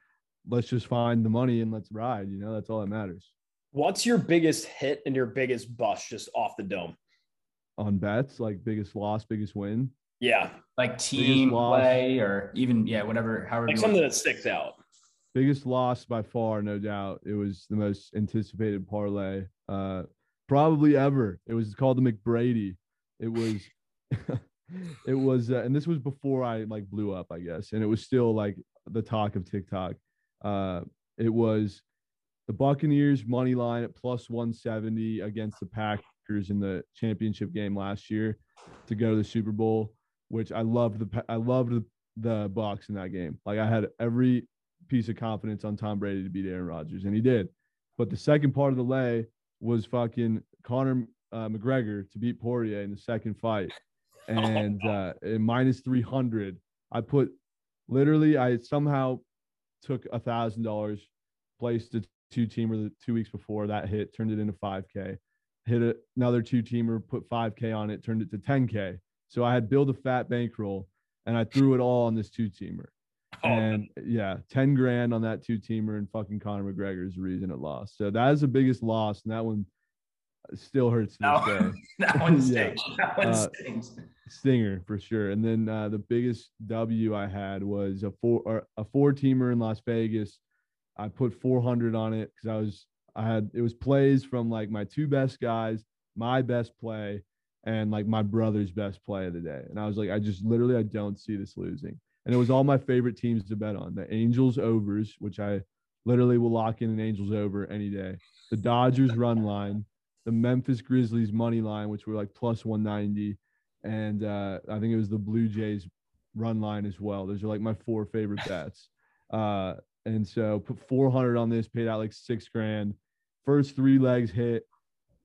Let's just find the money and let's ride. You know, that's all that matters. What's your biggest hit and your biggest bust just off the dome? On bets, like biggest loss, biggest win. Yeah. Like team play or even, yeah, whatever, however. Like something that sticks out. Biggest loss by far, no doubt. It was the most anticipated parlay uh, probably ever. It was called the McBrady. It was, [laughs] it was, uh, and this was before I like blew up, I guess. And it was still like the talk of TikTok. Uh, it was the Buccaneers money line at plus 170 against the Packers in the championship game last year to go to the Super Bowl which I loved the I loved the, the Bucks in that game. Like I had every piece of confidence on Tom Brady to beat Aaron Rodgers, and he did. But the second part of the lay was fucking Conor uh, McGregor to beat Poirier in the second fight, and uh, [laughs] minus three hundred. I put literally I somehow took a thousand dollars, placed a two teamer the two weeks before that hit, turned it into five k. Hit another two teamer, put five k on it, turned it to ten k so I had built a fat bankroll and I threw it all on this two teamer. [laughs] Oh, and man. yeah, 10 grand on that two teamer and fucking Conor McGregor is the reason it lost. So that is the biggest loss. And that one still hurts this day. [laughs] that one [laughs] stings. yeah. That one uh, stings. Stinger for sure. And then uh, the biggest W I had was a four or a four teamer in Las Vegas. I put 400 on it because I was I had it was plays from like my two best guys, my best play, and like my brother's best play of the day. And I was like, I just literally I don't see this losing. And it was all my favorite teams to bet on. The Angels overs, which I literally will lock in an Angels over any day. The Dodgers run line, the Memphis Grizzlies money line, which were like plus 190, and uh, I think it was the Blue Jays run line as well. Those are like my four favorite bets. [laughs] Uh, and so put 400 on this, paid out like six grand. First three legs hit,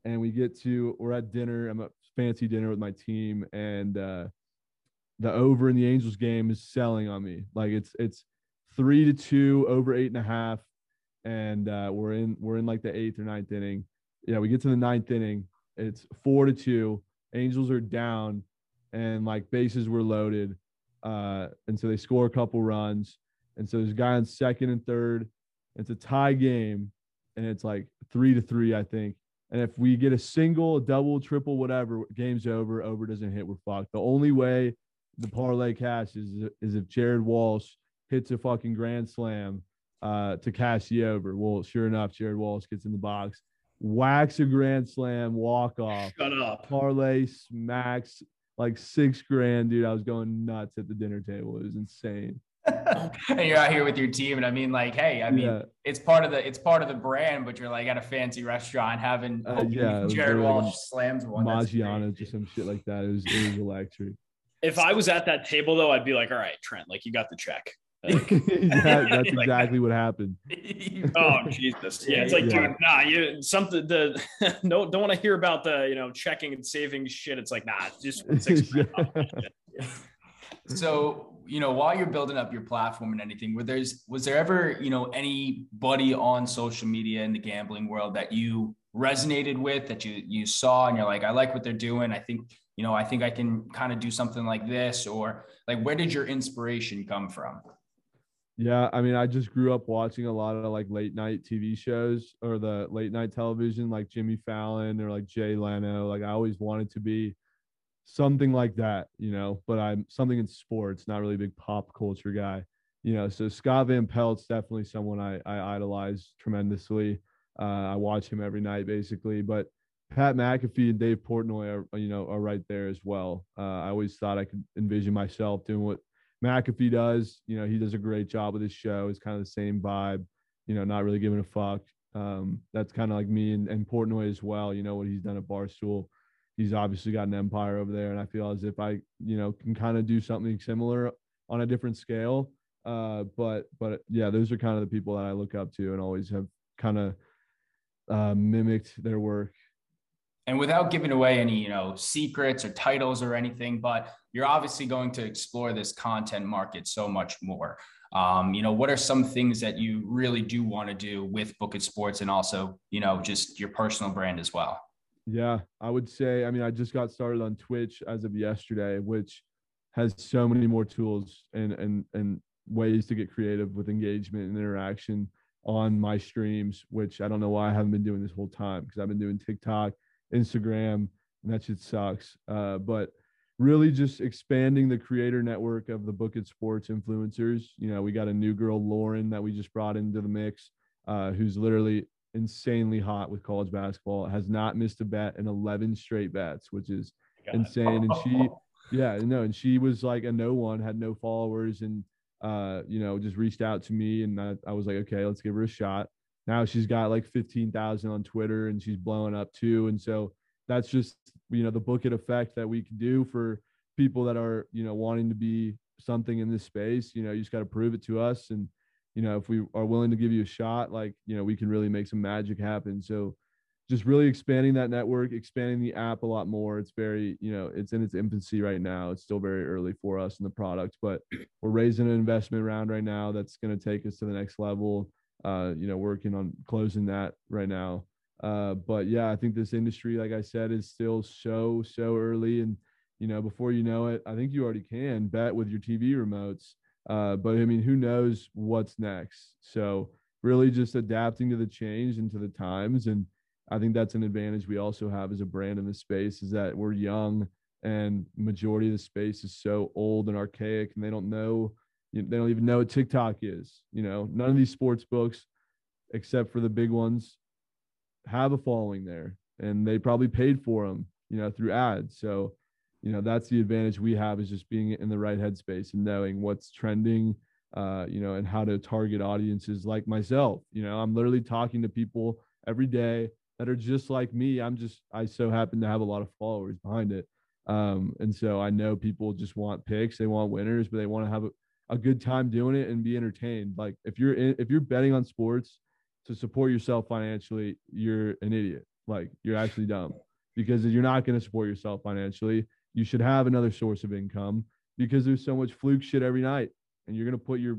and we get to we're at dinner. I'm at fancy dinner with my team, and uh, the over in the Angels game is selling on me. Like it's it's three to two over eight and a half, and uh, we're in we're in like the eighth or ninth inning. Yeah, we get to the ninth inning. It's four to two. Angels are down, and like bases were loaded, uh, and so they score a couple runs, and so there's a guy on second and third. It's a tie game, and it's like three to three, I think. And if we get a single, a double, triple, whatever, game's over. Over doesn't hit, we're fucked. The only way the parlay cash is is if Jared Walsh hits a fucking grand slam uh, to cash the over. Well, sure enough, Jared Walsh gets in the box, whacks a grand slam, walk off. Shut up. Parlay smacks like six grand, dude. I was going nuts at the dinner table. It was insane. [laughs] and you're out here with your team, and I mean, like, hey, I mean, yeah. it's part of the it's part of the brand, but you're like at a fancy restaurant having uh, yeah, Jared Walsh like slams one, Maggiano's or some shit like that. It was it was electric. If I was at that table though, I'd be like, all right, Trent, like you got the check. [laughs] Like, that, [laughs] that's exactly what happened. oh Jesus! Yeah, it's like, yeah. dude, nah, you something the no, don't want to hear about the you know checking and saving shit. It's like, nah, just six. so you know while you're building up your platform and anything, were there's was there ever you know anybody on social media in the gambling world that you resonated with that you you saw and you're like, I like what they're doing. I think you know, I think I can kind of do something like this, or like, where did your inspiration come from? Yeah, I mean, I just grew up watching a lot of like late night TV shows or the late night television, like Jimmy Fallon or like Jay Leno. Like, I always wanted to be something like that, you know, but I'm something in sports, not really a big pop culture guy, you know. So Scott Van Pelt's definitely someone I, I idolize tremendously. Uh, I watch him every night basically, but Pat McAfee and Dave Portnoy are you know are right there as well. Uh, I always thought I could envision myself doing what McAfee does. You know, he does a great job with his show. It's kind of the same vibe. You know, not really giving a fuck. Um, that's kind of like me and, and Portnoy as well. You know what he's done at Barstool. He's obviously got an empire over there, and I feel as if I, you know, can kind of do something similar on a different scale. Uh, but but yeah, those are kind of the people that I look up to and always have kind of uh, mimicked their work. And without giving away any you know secrets or titles or anything but you're obviously going to explore this content market so much more. Um, you know what are some things that you really do want to do with book it sports and also you know just your personal brand as well yeah i would say i mean i just got started on twitch as of yesterday which has so many more tools and and and ways to get creative with engagement and interaction on my streams which i don't know why i haven't been doing this whole time because i've been doing tiktok Instagram, and that shit sucks. Uh, but really just expanding the creator network of the Book It Sports influencers. You know, we got a new girl, Lauren, that we just brought into the mix, uh, who's literally insanely hot with college basketball, has not missed a bet in 11 straight bets, which is insane. And she, [laughs] yeah, no, and she was like a no one, had no followers, and, uh, you know, just reached out to me. And I, I was like, okay, let's give her a shot now she's got like 15,000 on Twitter and she's blowing up too. And so that's just, you know, the book it effect that we can do for people that are, you know, wanting to be something in this space. You know, you just got to prove it to us. And, you know, if we are willing to give you a shot, like, you know, we can really make some magic happen. So just really expanding that network, expanding the app a lot more. It's very, you know, it's in its infancy right now. It's still very early for us in the product, but [clears throat] we're raising an investment round right now that's going to take us to the next level uh, you know, working on closing that right now. Uh, but yeah, I think this industry, like I said, is still so so early, and you know, before you know it, I think you already can bet with your TV remotes. Uh, but I mean, who knows what's next? So really, just adapting to the change and to the times, and I think that's an advantage we also have as a brand in the space is that we're young, and majority of the space is so old and archaic, and they don't know they don't even know what TikTok is. You know, none of these sports books except for the big ones, have a following there, and they probably paid for them, you know, through ads. So, you know, that's the advantage we have is just being in the right headspace and knowing what's trending, uh, you know, and how to target audiences like myself. You know, I'm literally talking to people every day that are just like me. I'm just I so happen to have a lot of followers behind it. Um, and so I know people just want picks, they want winners, but they want to have a, a good time doing it and be entertained. Like if you're in, if you're betting on sports to support yourself financially, you're an idiot. Like you're actually dumb because you're not going to support yourself financially. You should have another source of income because there's so much fluke shit every night, and you're going to put your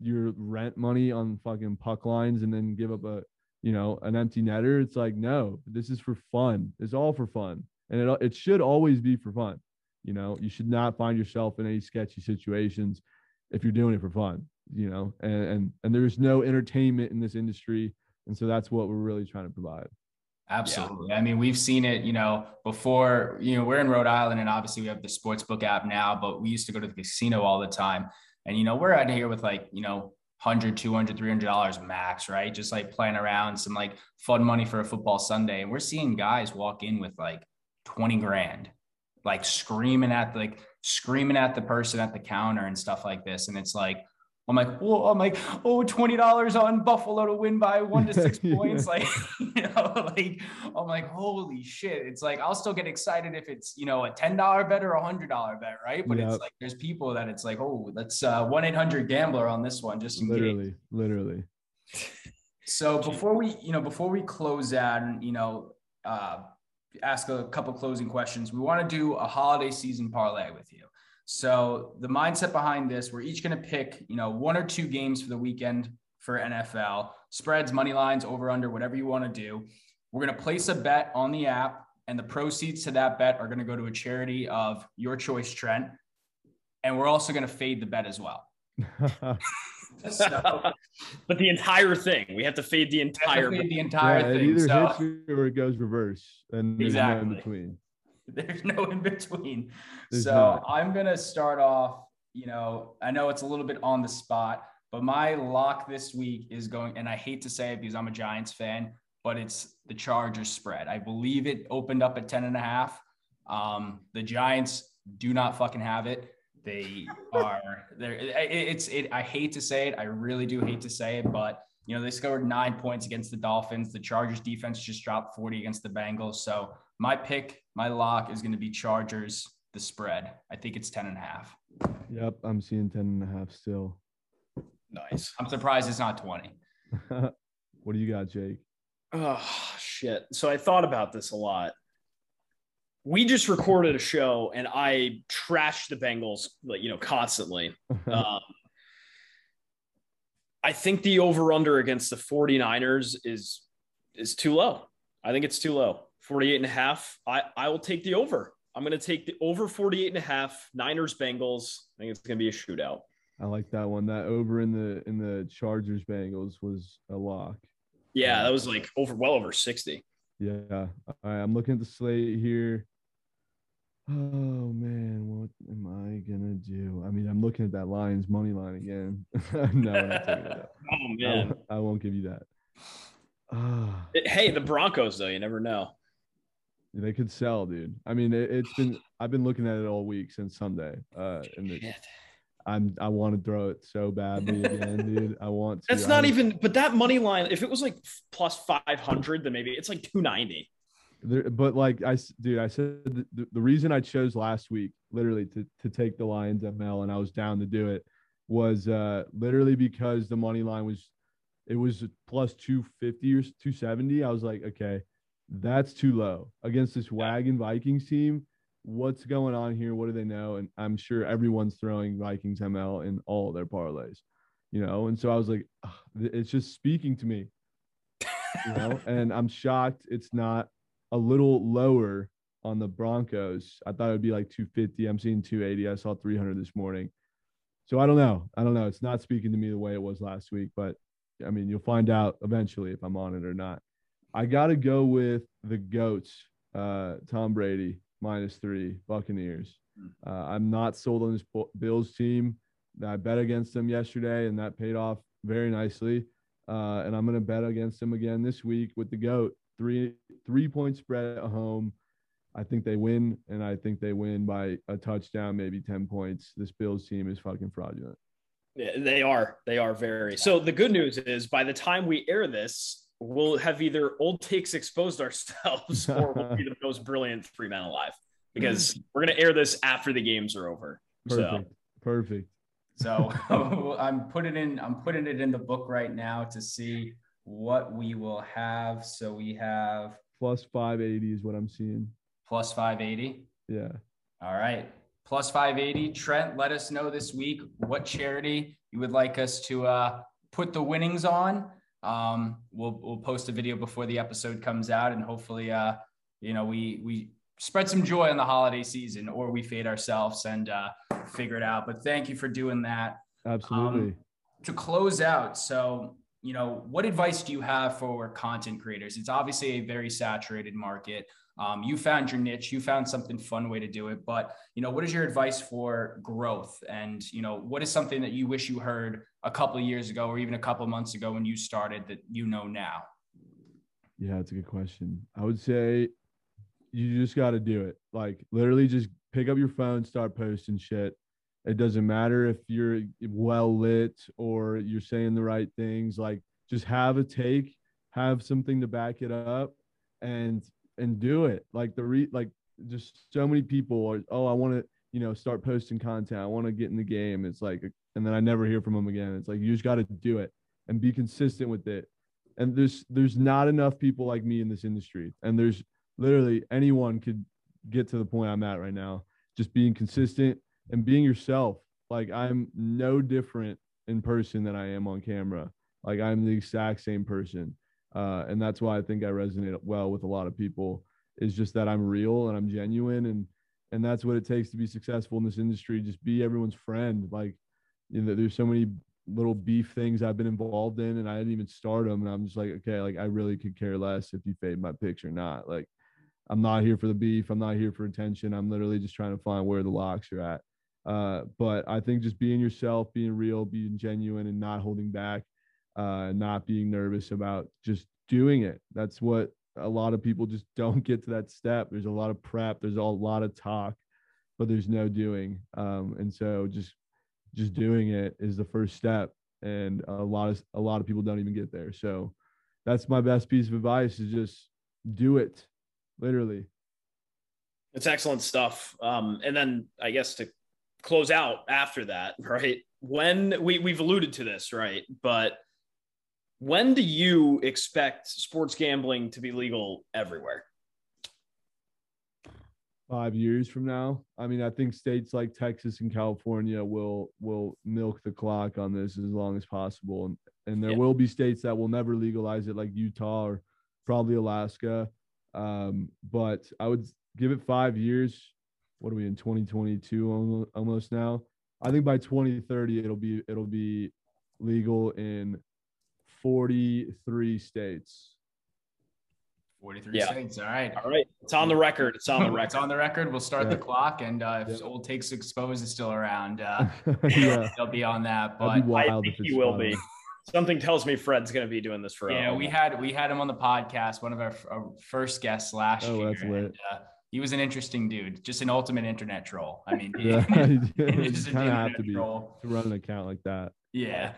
your rent money on fucking puck lines and then give up a you know an empty netter. It's like no, this is for fun. It's all for fun and it it should always be for fun. You know, you should not find yourself in any sketchy situations if you're doing it for fun. You know, and and and there's no entertainment in this industry, and so that's what we're really trying to provide. Absolutely. Yeah. I mean, we've seen it, you know, before, you know, we're in Rhode Island and obviously we have the sportsbook app now, but we used to go to the casino all the time. And, you know, we're out here with like, you know, 100 200 300 dollars max right just like playing around some like fun money for a football sunday and we're seeing guys walk in with like 20 grand, like screaming at like screaming at the person at the counter and stuff like this. And it's like, I'm like, well, I'm like, oh, $20 on Buffalo to win by one to six [laughs] points. Like, [laughs] you know, like I'm like, holy shit. It's like I'll still get excited if it's, you know, a $10 bet or a hundred dollar bet, right? But yep. it's like there's people that it's like, oh, let's uh one eight hundred gambler on this one, just in literally, case. literally. So before we, you know, before we close out and you know, uh ask a couple closing questions. We want to do a holiday season parlay with you. So the mindset behind this, we're each going to pick, you know, one or two games for the weekend for NFL, spreads, money lines, over under, whatever you want to do. We're going to place a bet on the app, and the proceeds to that bet are going to go to a charity of your choice, Trent. And we're also going to fade the bet as well. [laughs] so, [laughs] but the entire thing, we have to fade the entire fade the entire yeah, thing. It either so. hits or it goes reverse, and exactly. no in between. [laughs] There's no in between. There's so not. I'm gonna start off. You know, I know it's a little bit on the spot, but my lock this week is going, and I hate to say it because I'm a Giants fan, but it's the Chargers spread. I believe it opened up at 10 and a half. Um, the Giants do not fucking have it. They [laughs] are there. It's it. I hate to say it. I really do hate to say it, but you know they scored nine points against the Dolphins. The Chargers defense just dropped 40 against the Bengals. So my pick, my lock is going to be Chargers. The spread. I think it's 10 and a half. Yep, I'm seeing 10 and a half still. Nice. I'm surprised it's not 20. [laughs] what do you got, Jake? Oh shit. So I thought about this a lot we just recorded a show and I trashed the Bengals, like, you know, constantly. [laughs] um, I think the over under against the 49ers is is too low. I think it's too low. 48 and a half. I, I will take the over. I'm going to take the over 48 and a half Niners Bengals. I think it's going to be a shootout. I like that one. That over in the in the Chargers Bengals was a lock. Yeah, that was like over well over 60. Yeah. All right, I'm looking at the slate here. Oh man, what am I gonna do? I mean, I'm looking at that Lions money line again. [laughs] no, [laughs] oh man, I, I, won't give you that. Ah. hey, the Broncos though, you never know. They could sell, dude. I mean, it, has been I've been looking at it all week since Sunday. Uh, and I'm I want to throw it so badly again, [laughs] dude. I want to. That's not even. But that money line, if it was like plus five hundred, then maybe it's like two ninety. There, but like I, dude, I said the, the reason I chose last week, literally to to take the Lions ML, and I was down to do it, was uh literally because the money line was, it was plus two fifty or two seventy. I was like, okay, that's too low against this wagon Vikings team. What's going on here? What do they know? And I'm sure everyone's throwing Vikings ML in all their parlays, you know. And so I was like, it's just speaking to me, you know. [laughs] and I'm shocked it's not a little lower on the Broncos. I thought it would be like 250. I'm seeing 280. I saw 300 this morning. So I don't know. I don't know. It's not speaking to me the way it was last week, but I mean, you'll find out eventually if I'm on it or not. I got to go with the GOATs, uh, Tom Brady, minus three, Buccaneers. Hmm. Uh, I'm not sold on this Bills team. I bet against them yesterday, and that paid off very nicely. uh, and I'm going to bet against them again this week with the goat. Three three point spread at home. I think they win, and I think they win by a touchdown, maybe ten points. This Bills team is fucking fraudulent. Yeah, they are. They are very. So the good news is, by the time we air this, we'll have either old takes exposed ourselves, [laughs] or we'll be the most brilliant three men alive because we're gonna air this after the games are over. Perfect. So. Perfect. [laughs] So [laughs] I'm putting in I'm putting it in the book right now to see what we will have. So we have plus 580 is what I'm seeing. Plus 580. Yeah. All right. Plus 580. Trent, let us know this week what charity you would like us to uh, put the winnings on. Um, we'll we'll post a video before the episode comes out, and hopefully, uh, you know, we we spread some joy in the holiday season, or we fade ourselves and uh, figure it out. But thank you for doing that. Absolutely. Um, to close out, so you know, what advice do you have for content creators? It's obviously a very saturated market. Um, you found your niche, you found something fun way to do it. But you know, what is your advice for growth? And you know, what is something that you wish you heard a couple of years ago, or even a couple of months ago when you started that you know now? Yeah, that's a good question. I would say you just got to do it. Like literally, just pick up your phone, start posting shit. It doesn't matter if you're well lit or you're saying the right things. Like just have a take, have something to back it up, and and do it. Like the re like just so many people are oh I want to you know start posting content. I want to get in the game. It's like and then I never hear from them again. It's like you just got to do it and be consistent with it. And there's there's not enough people like me in this industry, and there's literally anyone could get to the point I'm at right now. Just being consistent and being yourself. Like I'm no different in person than I am on camera. Like I'm the exact same person. Uh, and that's why I think I resonate well with a lot of people is just that I'm real and I'm genuine and and that's what it takes to be successful in this industry. Just be everyone's friend. Like, you know, there's so many little beef things I've been involved in and I didn't even start them. And I'm just like, okay, like I really could care less if you fade my pics or not. Like, I'm not here for the beef. I'm not here for attention. I'm literally just trying to find where the locks are at. Uh, but I think just being yourself, being real, being genuine, and not holding back, uh, not being nervous about just doing it. That's what a lot of people just [laughs] don't get to that step. There's a lot of prep. There's a lot of talk, but there's no doing. Um, and so just just doing it is the first step. And a lot of a lot of people don't even get there. So that's my best piece of advice: is just do it literally. It's excellent stuff. Um, and then I guess to close out after that, [laughs] right? When we we've alluded to this, right? But when do you expect sports gambling to be legal everywhere? Five years from now. I mean, I think states like Texas and California will will milk the clock on this as long as possible, and and there yeah. will be states that will never legalize it, like Utah or probably Alaska. Um, but I would give it five years. What are we in 2022 almost now? I think by 2030 it'll be it'll be legal in 43 states. 43 yeah. states. All right. All right. It's on the record. It's on the record. [laughs] it's on the record. We'll start yeah. the clock. And uh, if yeah. old takes exposed is still around, uh, [laughs] yeah. they'll be on that. But I think he will be. [laughs] Something tells me Fred's going to be doing this for. Yeah, we had we had him on the podcast, one of our, our first guests last oh, year. And, uh, he was an interesting dude, just an ultimate internet troll. I mean, yeah, he, just kind of have to be troll. to run an account like that. Yeah.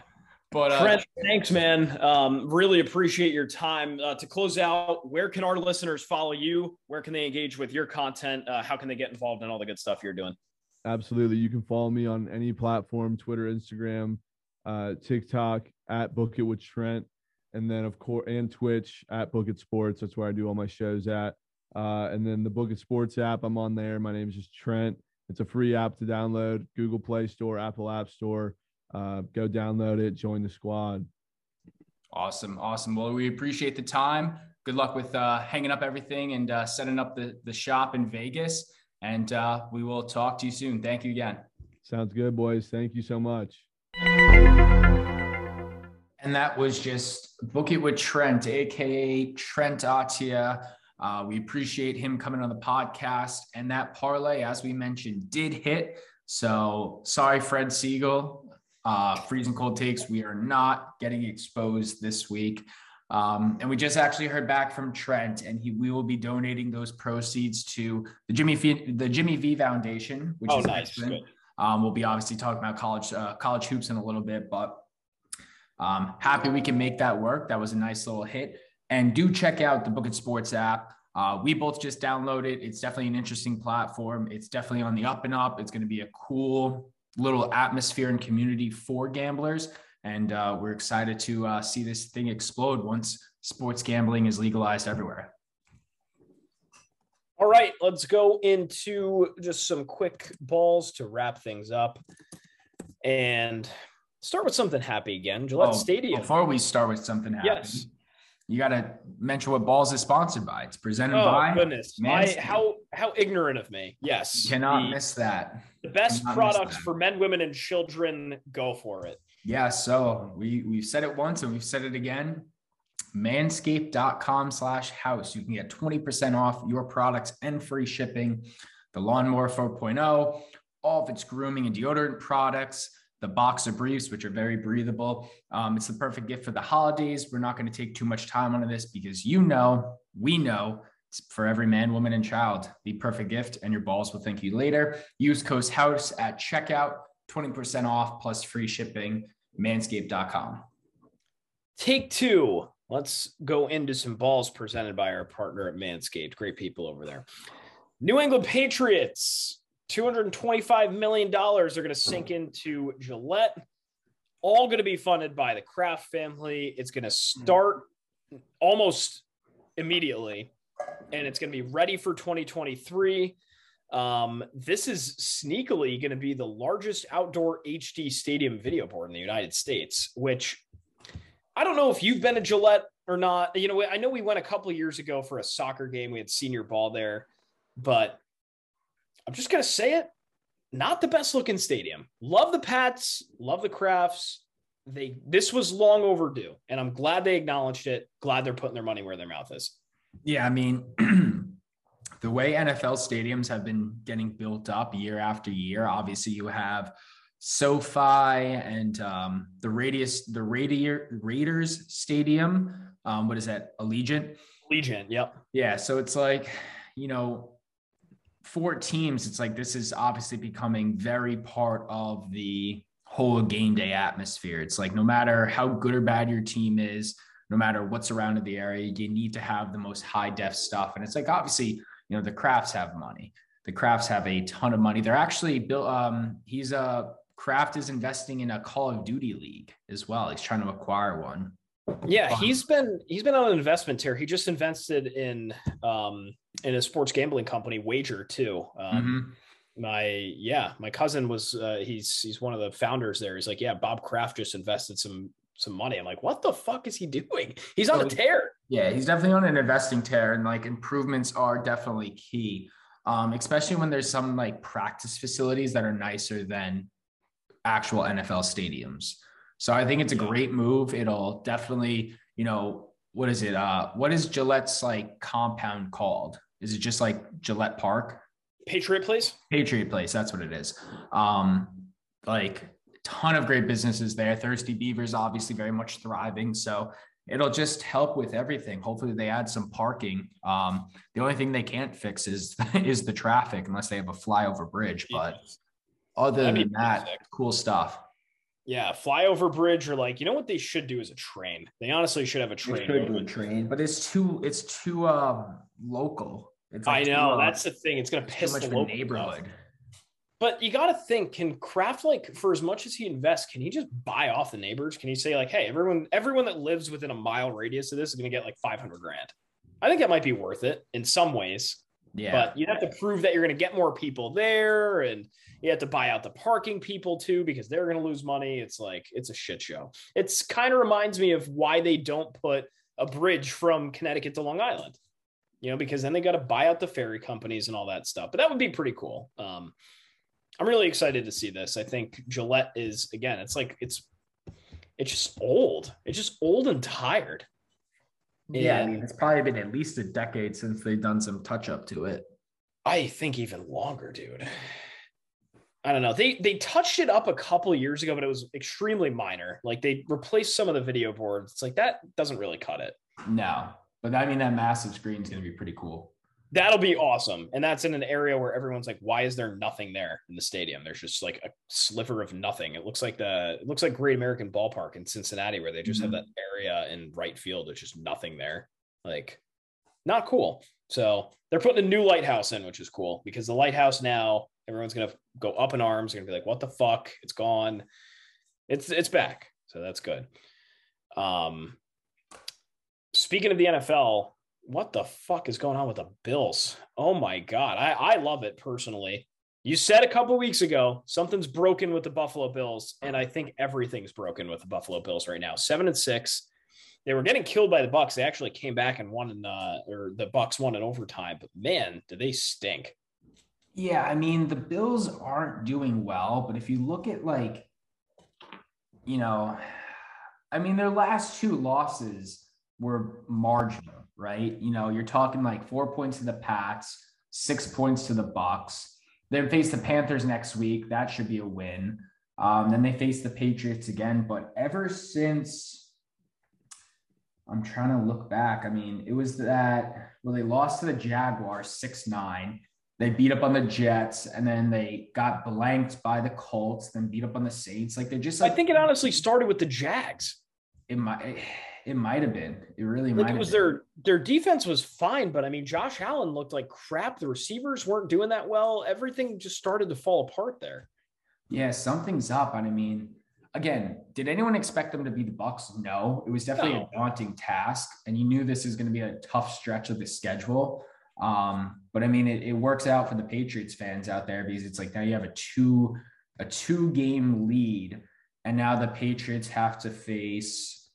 But uh, Fred, thanks, man. Um, really appreciate your time. Uh, to close out, where can our listeners follow you? Where can they engage with your content? Uh, how can they get involved in all the good stuff you're doing? Absolutely. You can follow me on any platform Twitter, Instagram, uh, TikTok at Book It with Trent, and then of course and Twitch at Book It Sports. That's where I do all my shows at. Uh, and then the Book It Sports app, I'm on there. My name is just Trent. It's a free app to download. Google Play Store, Apple App Store. Uh, go download it. Join the squad. Awesome, awesome. Well, we appreciate the time. Good luck with uh, hanging up everything and uh, setting up the the shop in Vegas. And uh, we will talk to you soon. Thank you again. Sounds good, boys. Thank you so much. And that was just Book It with Trent, aka Trent Attyah. Uh, we appreciate him coming on the podcast. And that parlay, as we mentioned, did hit. So sorry, Fred Siegel. Uh, freezing cold takes. We are not getting exposed this week. Um, and we just actually heard back from Trent, and he we will be donating those proceeds to the Jimmy v, the Jimmy V Foundation, which oh, is nice. Um, we'll be obviously talking about college uh, college hoops in a little bit, but um, happy we can make that work. That was a nice little hit. And do check out the Book It Sports app. Uh, we both just downloaded. It. It's definitely an interesting platform. It's definitely on the up and up. It's going to be a cool little atmosphere and community for gamblers. And uh, we're excited to uh, see this thing explode once sports gambling is legalized everywhere. All right, let's go into just some quick balls to wrap things up. And start with something happy again. Gillette oh, Stadium. Before we start with something happy, yes. You got to mention what Balls is sponsored by. It's presented oh, by. goodness, my, how how ignorant of me. Yes, you cannot the, miss that. The best products for men, women, and children. Go for it. Yeah. So we we've said it once and we've said it again. Manscaped.com slash house. You can get 20% off your products and free shipping. The Lawnmower 4.0, all of its grooming and deodorant products the boxer briefs, which are very breathable. Um, it's the perfect gift for the holidays. We're not going to take too much time on this because you know, we know it's for every man, woman, and child. The perfect gift, and your balls will thank you later. Use Coast House at checkout, 20% off plus free shipping, manscaped.com. Take two. Let's go into some balls presented by our partner at Manscaped. Great people over there. New England Patriots $225 million are going to sink into Gillette, all going to be funded by the Kraft family. It's going to start almost immediately, and it's going to be ready for 2023. Um, this is sneakily going to be the largest outdoor HD stadium video board in the United States, which I don't know if you've been to Gillette or not. You know, I know we went a couple years ago for a soccer game. We had senior ball there, but I'm just going to say it. Not the best looking stadium. Love the Pats, love the Krafts. They this was long overdue, and I'm glad they acknowledged it. Glad they're putting their money where their mouth is. Yeah, I mean, [clears throat] the way NFL stadiums have been getting built up year after year. Obviously, you have SoFi and um, the Radius, the Radier, Raiders Stadium. Um, what is that? Allegiant. Allegiant. Yep. Yeah. So it's like you know for teams, it's like this is obviously becoming very part of the whole game day atmosphere. It's like no matter how good or bad your team is, no matter what's around in the area, you need to have the most high def stuff. And it's like obviously, you know, the Krafts have money. The Krafts have a ton of money. They're actually built. Um, he's a Kraft is investing in a Call of Duty league as well. He's trying to acquire one. Yeah, he's been he's been on an investment tear. He just invested in um in a sports gambling company, Wager too. Um, mm-hmm. My yeah, my cousin was uh, he's he's one of the founders there. He's like, yeah, Bob Kraft just invested some some money. I'm like, what the fuck is he doing? He's on a tear. Yeah, he's definitely on an investing tear, and like improvements are definitely key. Um, especially when there's some like practice facilities that are nicer than actual NFL stadiums. So I think it's a great move. It'll definitely, you know, what is it? Uh, what is Gillette's like compound called? Is it just like Gillette Park? Patriot Place? Patriot Place. That's what it is. Um, like ton of great businesses there. Thirsty Beavers obviously very much thriving. So it'll just help with everything. Hopefully they add some parking. Um, the only thing they can't fix is [laughs] is the traffic unless they have a flyover bridge. But other than that, cool stuff. Yeah, flyover bridge or like you know what they should do is a train. They honestly should have a train. They should do a train, but it's too it's too um local. It's like I know too, uh, that's the thing. It's gonna piss the local neighborhood. But you got to think: Can Kraft like for as much as he invests, can he just buy off the neighbors? Can he say like, "Hey, everyone, everyone that lives within a mile radius of this is going to get like five hundred grand"? I think that might be worth it in some ways. Yeah. But you'd have to prove that you're going to get more people there and you have to buy out the parking people too because they're going to lose money. It's like, it's a shit show. It's kind of reminds me of why they don't put a bridge from Connecticut to Long Island, you know, because then they got to buy out the ferry companies and all that stuff. But that would be pretty cool. Um, I'm really excited to see this. I think Gillette is, again, it's like, it's, it's just old. It's just old and tired. Yeah, I mean, it's probably been at least a decade since they've done some touch up to it. I think even longer, dude. I don't know. They they touched it up a couple years ago, but it was extremely minor. Like they replaced some of the video boards. It's like that doesn't really cut it. No, but I mean that massive screen is going to be pretty cool. That'll be awesome. And that's in an area where everyone's like, why is there nothing there in the stadium? There's just like a sliver of nothing. It looks like the it looks like Great American Ballpark in Cincinnati where they just mm-hmm. have that area in right field. There's just nothing there. Like not cool. So they're putting a new lighthouse in, which is cool because the lighthouse now, everyone's gonna go up in arms. They're gonna be like, what the fuck? It's gone. It's it's back. So that's good. Um speaking of the NFL, what the fuck is going on with the Bills? Oh my god, I I love it personally. You said a couple weeks ago something's broken with the Buffalo Bills, and I think everything's broken with the Buffalo Bills right now. Seven and six. They were getting killed by the Bucks. They actually came back and won in uh, or the Bucks won in overtime. But man, do they stink? Yeah, I mean the Bills aren't doing well, but if you look at like, you know, I mean their last two losses were marginal, right? You know, you're talking like four points to the Pats, six points to the Bucks. They face the Panthers next week. That should be a win. Um, then they face the Patriots again. But ever since I'm trying to look back, I mean, it was that well, they lost to the Jaguars six nine. They beat up on the Jets, and then they got blanked by the Colts. Then beat up on the Saints. Like they're just. Like, I think it honestly started with the Jags. It might it might have been. It really like might. It was been. their their defense was fine, but I mean, Josh Allen looked like crap. The receivers weren't doing that well. Everything just started to fall apart there. Yeah, something's up. And I mean, again, did anyone expect them to be the Bucks? No, it was definitely no. a daunting task, and you knew this is going to be a tough stretch of the schedule. Um, but I mean, it, it works out for the Patriots fans out there because it's like now you have a two a two game lead, and now the Patriots have to face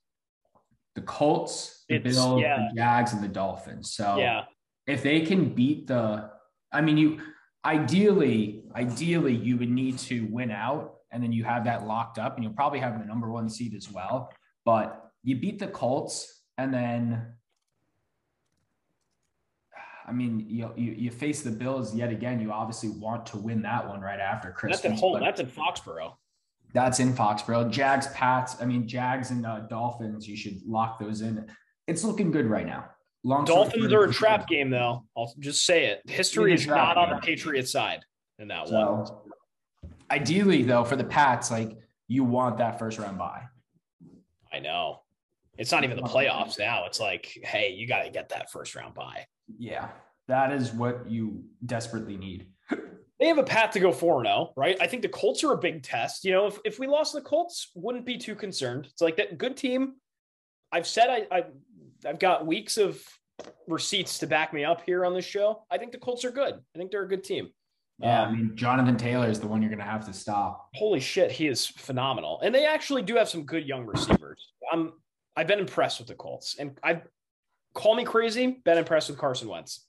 the Colts, the it's, Bills, yeah. the Jags, and the Dolphins. So yeah. if they can beat the, I mean, you ideally, ideally, you would need to win out, and then you have that locked up, and you'll probably have the number one seed as well. But you beat the Colts, and then. I mean, you, you, you face the Bills yet again. You obviously want to win that one right after Christmas. That's at home. That's in Foxborough. That's in Foxborough. Jags, Pats. I mean, Jags and uh, Dolphins. You should lock those in. It's looking good right now. Long Dolphins are a trap game, though. I'll just say it. History is not on the Patriots side in that so, one. Ideally, though, for the Pats, like you want that first round bye. I know. It's not even the playoffs now. It's like, hey, you got to get that first round bye. Yeah, that is what you desperately need they have a path to go 4 0, right? I think the Colts are a big test. You know, if, if we lost the Colts, wouldn't be too concerned. It's like that good team. I've said I, I I've got weeks of receipts to back me up here on this show. I think the Colts are good. I think they're a good team. Yeah, um, I mean Jonathan Taylor is the one you're going to have to stop. Holy shit, he is phenomenal, and they actually do have some good young receivers. I'm I've been impressed with the Colts, and I call me crazy, been impressed with Carson Wentz.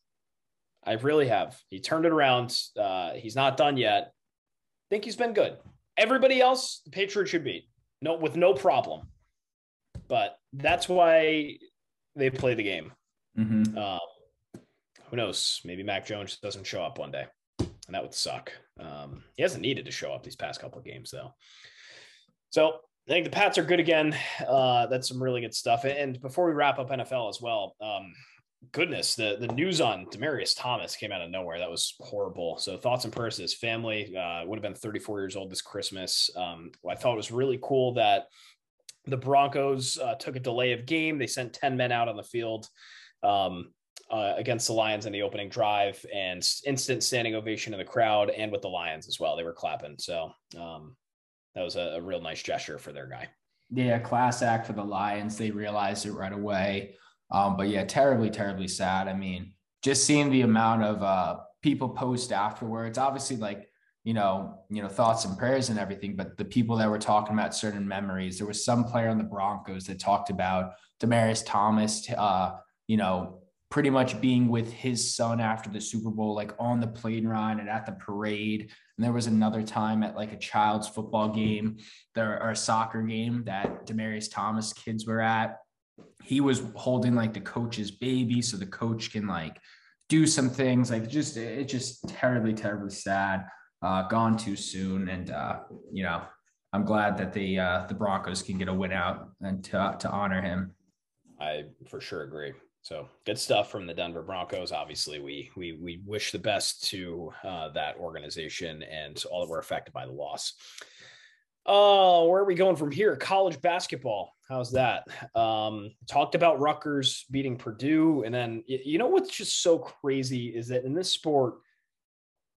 I really have. He turned it around. Uh, he's not done yet. I think he's been good. Everybody else, the Patriots should beat. No, with no problem. But that's why they play the game. Mm-hmm. Um, who knows? Maybe Mac Jones doesn't show up one day, and that would suck. Um, he hasn't needed to show up these past couple of games though. So I think the Pats are good again. Uh, that's some really good stuff. And before we wrap up NFL as well, um, goodness, the the news on Demaryius Thomas came out of nowhere. That was horrible. So thoughts and prayers to his family. Uh, would have been 34 years old this Christmas. Um, I thought it was really cool that the Broncos uh, took a delay of game. They sent 10 men out on the field um, uh, against the Lions in the opening drive, and instant standing ovation in the crowd and with the Lions as well. They were clapping. So um, that was a, a real nice gesture for their guy. Yeah, class act for the Lions. They realized it right away. Um, but yeah, terribly, terribly sad. I mean, just seeing the amount of uh, people post afterwards, obviously, like you know, you know, thoughts and prayers and everything. But the people that were talking about certain memories, there was some player on the Broncos that talked about Demaryius Thomas, uh, you know, pretty much being with his son after the Super Bowl, like on the plane ride and at the parade. And there was another time at like a child's football game, there or a soccer game that Demaryius Thomas kids were at he was holding like the coach's baby so the coach can like do some things like just it's just terribly terribly sad uh, gone too soon. And, uh, you know, I'm glad that the uh, the Broncos can get a win out and to, to honor him. I for sure agree. So good stuff from the Denver Broncos. Obviously, we we we wish the best to uh, that organization and all that were affected by the loss. Oh, uh, where are we going from here? College basketball. How's that? Um, talked about Rutgers beating Purdue, and then you know what's just so crazy is that in this sport,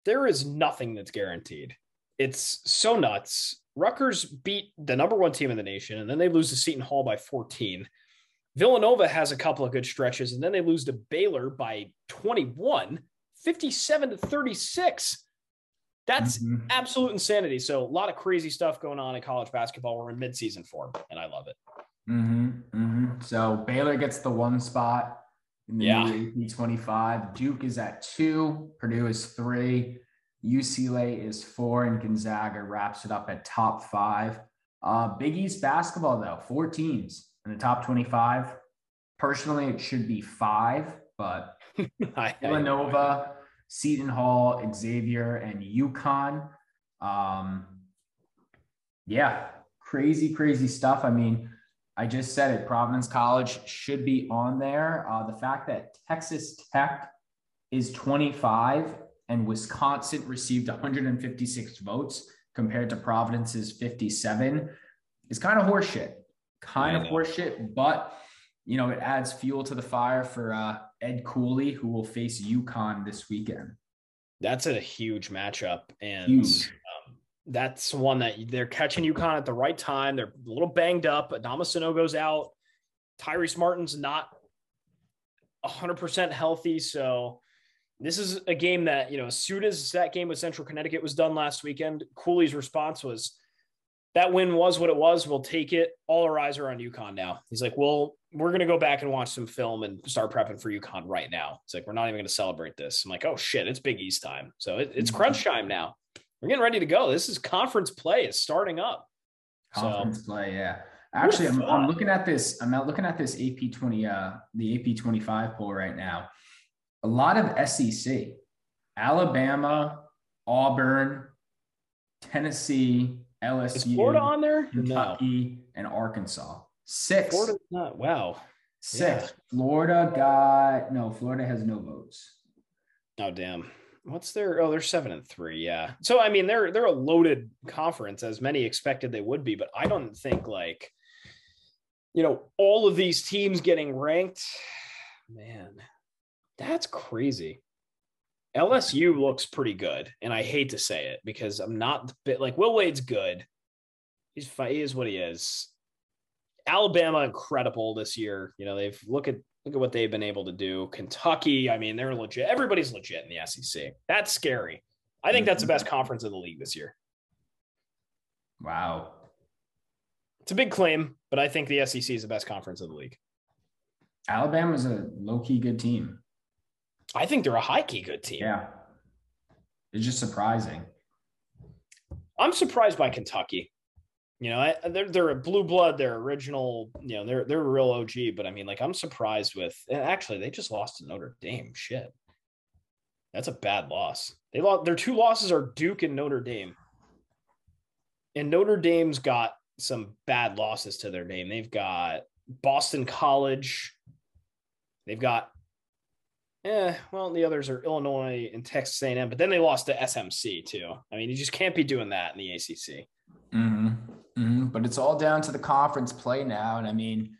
there is nothing that's guaranteed. It's so nuts. Rutgers beat the number one team in the nation, and then they lose to Seton Hall by 14. Villanova has a couple of good stretches, and then they lose to Baylor by 21, 57 to 36. That's mm-hmm. absolute insanity. So a lot of crazy stuff going on in college basketball. We're in midseason form, and I love it. Mm-hmm, mm-hmm. So Baylor gets the one spot in the yeah. AP 25. Duke is at two. Purdue is three. UCLA is four, and Gonzaga wraps it up at top five. Uh, Big East basketball, though, four teams in the top 25. Personally, it should be five, but [laughs] Villanova, Seton Hall, Xavier, and UConn. Um, yeah, crazy, crazy stuff. I mean, I just said it. Providence College should be on there. Uh, the fact that Texas Tech is 25 and Wisconsin received 156 votes compared to Providence's 57 is kind of horseshit kind of horseshit, but you know, it adds fuel to the fire for uh, Ed Cooley, who will face UConn this weekend. That's a huge matchup, and huge. Um, that's one that they're catching UConn at the right time. They're a little banged up. Adama Sanogo's out. Tyrese Martin's not 100% healthy, so this is a game that you know as soon as that game with Central Connecticut was done last weekend, Cooley's response was that win was what it was. We'll take it. All our eyes are on UConn now. He's like, well, we're going to go back and watch some film and start prepping for UConn right now. It's like, we're not even going to celebrate this. I'm like, oh shit, it's Big East time. So it, it's crunch mm-hmm. time now. We're getting ready to go. This is conference play. It's starting up. Conference so, play, yeah. Actually, I'm, I'm, looking at this. I'm not looking at this AP 20, uh, the AP 25 poll right now. A lot of SEC, Alabama, Auburn, Tennessee, LSU, is Florida on there? Kentucky, no. and Arkansas. Six. Florida's not. Wow. Six. Yeah. Florida got no. Florida has no votes. Oh damn. What's their? Oh, they're seven and three. Yeah. So I mean, they're they're a loaded conference, as many expected they would be. But I don't think like, you know, all of these teams getting ranked. Man, that's crazy. LSU looks pretty good, and I hate to say it because I'm not bit like Will Wade's good. He's he is what he is. Alabama incredible this year. You know they've look at look at what they've been able to do. Kentucky, I mean they're legit. Everybody's legit in the SEC. That's scary. I think that's the best mm-hmm. conference in the league this year. Wow, it's a big claim, but I think the SEC is the best conference of the league. Alabama's a low key good team. I think they're a high key good team. Yeah. It's just surprising. I'm surprised by Kentucky. You know, I, they're they're a blue blood, they're original, you know, they're they're a real OG, but I mean, like I'm surprised with actually they just lost to Notre Dame. Shit. That's a bad loss. They lost their two losses are Duke and Notre Dame. And Notre Dame's got some bad losses to their name. They've got Boston College. They've got yeah, well, the others are Illinois and Texas A&M, but then they lost to SMC too. I mean, you just can't be doing that in the ACC. Mm-hmm. Mm-hmm. But it's all down to the conference play now, and I mean,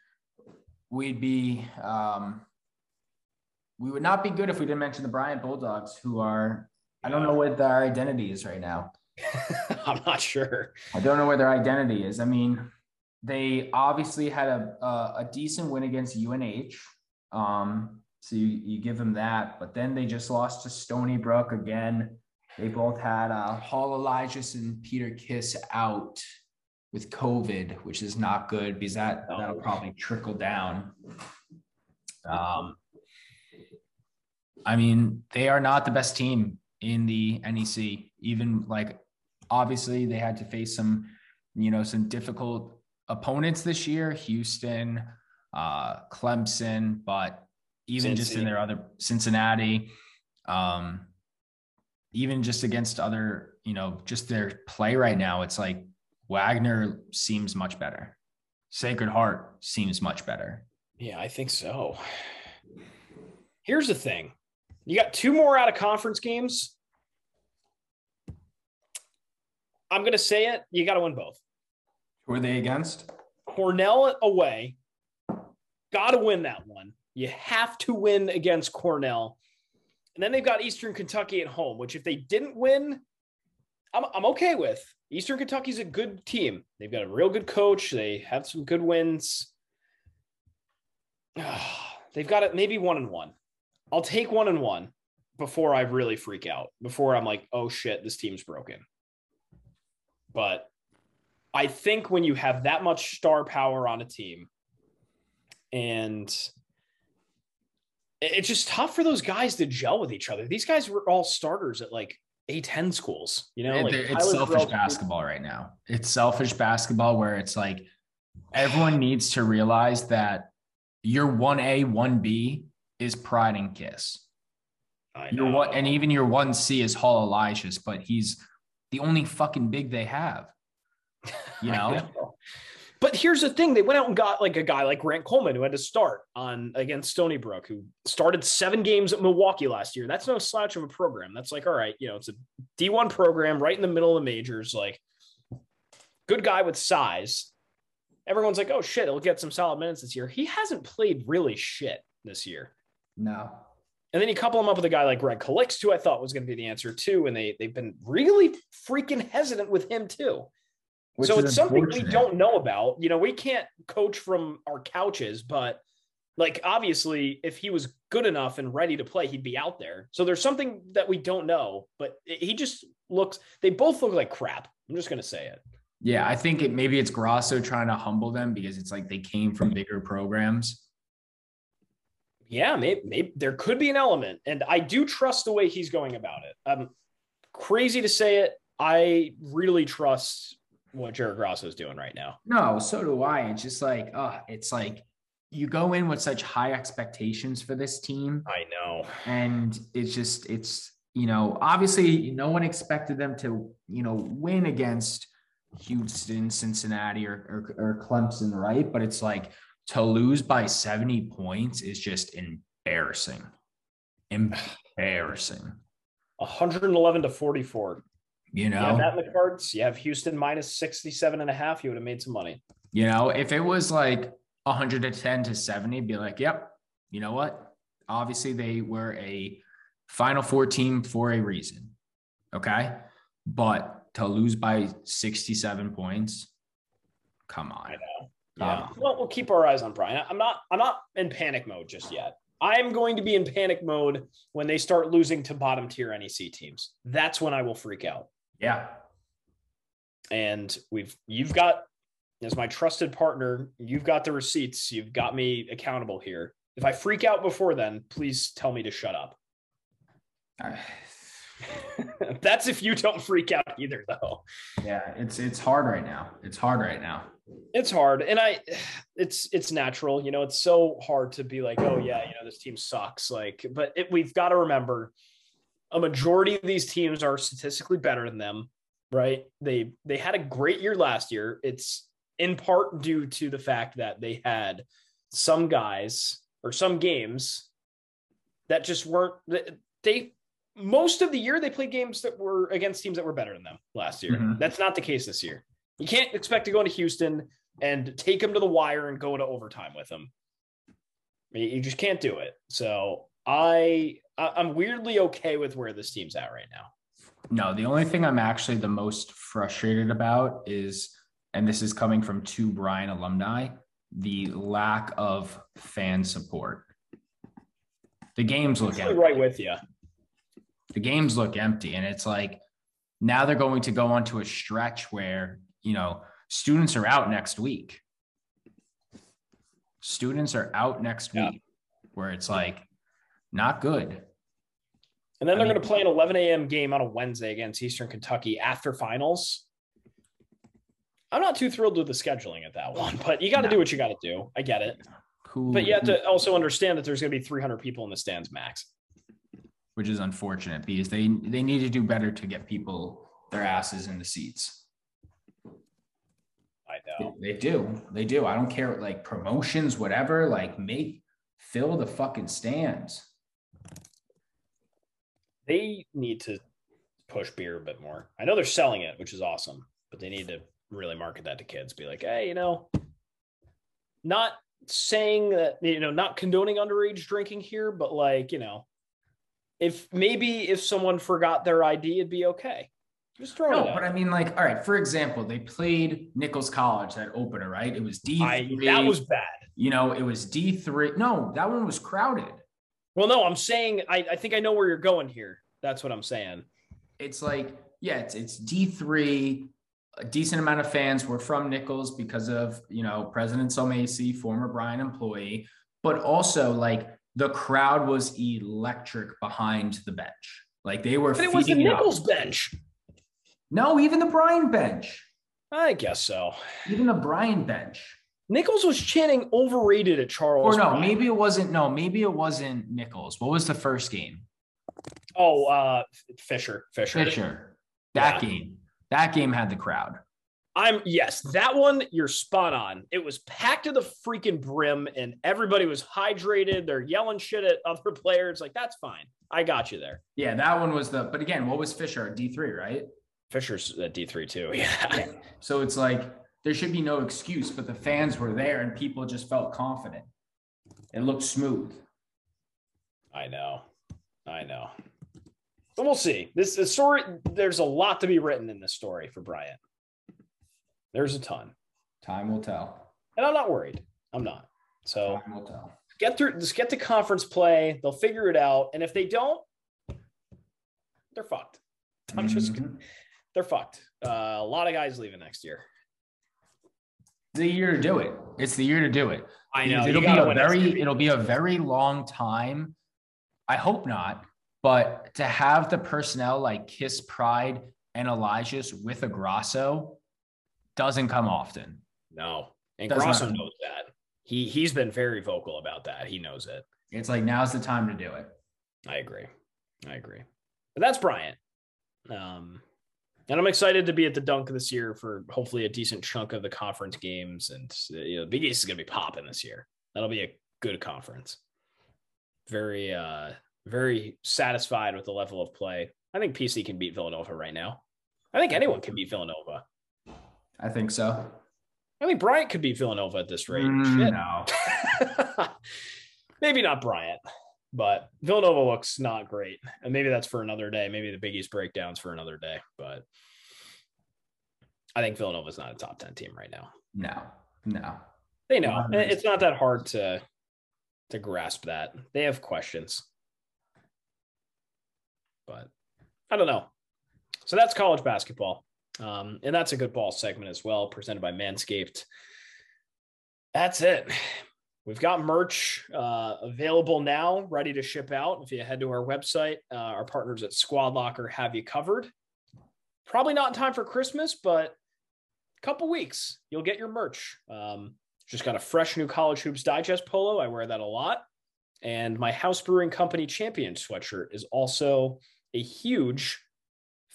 we'd be um, we would not be good if we didn't mention the Bryant Bulldogs, who are I don't know what their identity is right now. [laughs] I'm not sure. I don't know where their identity is. I mean, they obviously had a a, a decent win against UNH. Um, so you, you give them that. But then they just lost to Stony Brook again. They both had uh, Hall Elijahs and Peter Kiss out with COVID, which is not good because that that'll probably trickle down. Um, I mean, they are not the best team in the NEC. Even like, obviously, they had to face some, you know, some difficult opponents this year: Houston, uh, Clemson, but even Cincy. just in their other Cincinnati. Um, even just against other, you know, just their play right now, it's like Wagner seems much better. Sacred Heart seems much better. Yeah, I think so. Here's the thing you got two more out of conference games. I'm going to say it. You got to win both. Who are they against? Cornell away. Got to win that one. You have to win against Cornell. And then they've got Eastern Kentucky at home, which if they didn't win, I'm, I'm okay with. Eastern Kentucky's a good team. They've got a real good coach. They have some good wins. [sighs] they've got it maybe one and one. I'll take one and one before I really freak out, before I'm like, oh shit, this team's broken. But I think when you have that much star power on a team and it's just tough for those guys to gel with each other. These guys were all starters at like A10 schools, you know, like it's selfish basketball right now. It's selfish basketball where it's like everyone needs to realize that your 1A, 1B is Pride and Kiss. Your one and even your 1C is Hall Elijahs, but he's the only fucking big they have. [laughs] You know? know? But here's the thing: they went out and got like a guy like Grant Coleman who had to start on against Stony Brook, who started seven games at Milwaukee last year. That's no slouch of a program. That's like, all right, you know, it's a D1 program right in the middle of the majors. Like, good guy with size. Everyone's like, oh shit, he'll get some solid minutes this year. He hasn't played really shit this year. No. And then you couple him up with a guy like Greg Calixte, who I thought was going to be the answer too, and they they've been really freaking hesitant with him too. So it's something we don't know about. You know, we can't coach from our couches, but like obviously, if he was good enough and ready to play, he'd be out there. So there's something that we don't know, but he just looks. They both look like crap. I'm just gonna say it. Yeah, I think it maybe it's Grasso trying to humble them because it's like they came from bigger programs. Yeah, maybe, maybe there could be an element, and I do trust the way he's going about it. Um, crazy to say it, I really trust what Jared Grasso is doing right now. No, so do I. It's just like, uh, it's like you go in with such high expectations for this team. I know. And it's just, it's, you know, obviously no one expected them to, you know, win against Houston, Cincinnati, or, or, or Clemson, right? But it's like to lose by 70 points is just embarrassing. Embarrassing. 111 to 44. You know, yeah, that in the cards. You have Houston minus 67 and a half. You would have made some money. You know, if it was like 110 to 70, be like, yep, you know what? Obviously, they were a Final Four team for a reason. Okay. But to lose by 67 points, come on. I know. Yeah. Um, well, we'll keep our eyes on Bryant. I'm not. I'm not in panic mode just yet. I'm going to be in panic mode when they start losing to bottom tier NEC teams. That's when I will freak out. Yeah. And we've you've got as my trusted partner, you've got the receipts. You've got me accountable here. If I freak out before then, please tell me to shut up. [sighs] [laughs] That's if you don't freak out either, though. Yeah, it's it's hard right now. It's hard right now. It's hard, and I, [sighs] it's it's natural. You know, it's so hard to be like, oh yeah, you know, this team sucks. Like, but it, we've got to remember a majority of these teams are statistically better than them, right? They they had a great year last year. It's in part due to the fact that they had some guys or some games that just weren't they most of the year they played games that were against teams that were better than them last year. Mm-hmm. That's not the case this year. You can't expect to go into Houston and take them to the wire and go into overtime with them. You just can't do it. So I I'm weirdly okay with where this team's at right now. No, the only thing I'm actually the most frustrated about is, and this is coming from two Bryant alumni, the lack of fan support. The games look empty. right with you. The games look empty, and it's like now they're going to go onto a stretch where you know students are out next week. Students are out next yeah. week, where it's like not good. And then they're going to play an 11 a.m. game on a Wednesday against Eastern Kentucky after finals. I'm not too thrilled with the scheduling at that one, but you got to do what you got to do. I get it. Who, but you have to also understand that there's going to be 300 people in the stands max. which is unfortunate because they they need to do better to get people their asses in the seats. I know. They, they do. They do. I don't care like promotions, whatever, like make fill the fucking stands. They need to push beer a bit more. I know they're selling it, which is awesome, but they need to really market that to kids. Be like, hey, you know, not saying that you know, not condoning underage drinking here, but like, you know, if maybe if someone forgot their ID, it'd be okay. Just throw no, it. No, but I mean, like, all right. For example, they played Nichols College that opener, right? It was D. That was bad. You know, it was D three. No, that one was crowded. Well, no, I'm saying I, I think I know where you're going here. That's what I'm saying. It's like, yeah, it's it's D three. A decent amount of fans were from Nichols because of you know President Sulmasy, former Bryant employee, but also like the crowd was electric behind the bench. Like they were. But it was the Nichols up. bench. No, even the Bryant bench. I guess so. Even the Bryant bench. Nichols was chanting overrated at Charles. Or no, maybe it wasn't. No, maybe it wasn't Nichols. What was the first game? Oh, uh, Fisher. Fisher. Fisher. That yeah. game. That game had the crowd. I'm yes, that one you're spot on. It was packed to the freaking brim and everybody was hydrated. They're yelling shit at other [laughs] players. Like, that's fine. I got you there. Yeah, that one was the but again, what was Fisher? D3, right? Fisher's at D3 too. [laughs] Yeah. yeah. So it's like there should be no excuse, but the fans were there and people just felt confident. It looked smooth. I know. I know. But we'll see. This, this story, there's a lot to be written in this story for Bryant. There's a ton. Time will tell. And I'm not worried. I'm not. So Time will tell. Get through just get the conference play. They'll figure it out. And if they don't, they're fucked. I'm mm-hmm. just they're fucked. Uh, a lot of guys leaving next year. The year to do it. It's the year to do it. I know. It'll be a very it'll be a very long time. I hope not, but to have the personnel like Kiss Pride and Elijah's with a Grasso doesn't come often. No. And Does Grasso not. knows that. He he's been very vocal about that. He knows it. It's like now's the time to do it. I agree. I agree. But that's Bryant. Um and I'm excited to be at the dunk this year for hopefully a decent chunk of the conference games. And you know, Big East is gonna be popping this year. That'll be a good conference. Very uh very satisfied with the level of play. I think PC can beat Villanova right now. I think anyone can beat Villanova. I think so. I think Bryant could be Villanova at this rate. Mm, no. [laughs] maybe not Bryant, but Villanova looks not great. And maybe that's for another day. Maybe the Big East breakdowns for another day. But I think Villanova's not a top 10 team right now. No, no. They know. It's not that hard to to grasp that. They have questions. But I don't know. So that's college basketball. Um, and that's a good ball segment as well, presented by Manscaped. That's it. We've got merch uh, available now, ready to ship out. If you head to our website, uh, our partners at Squad Locker have you covered. Probably not in time for Christmas, but a couple weeks you'll get your merch. Um, just got a fresh new College Hoops Digest polo. I wear that a lot. And my House Brewing Company Champion sweatshirt is also a huge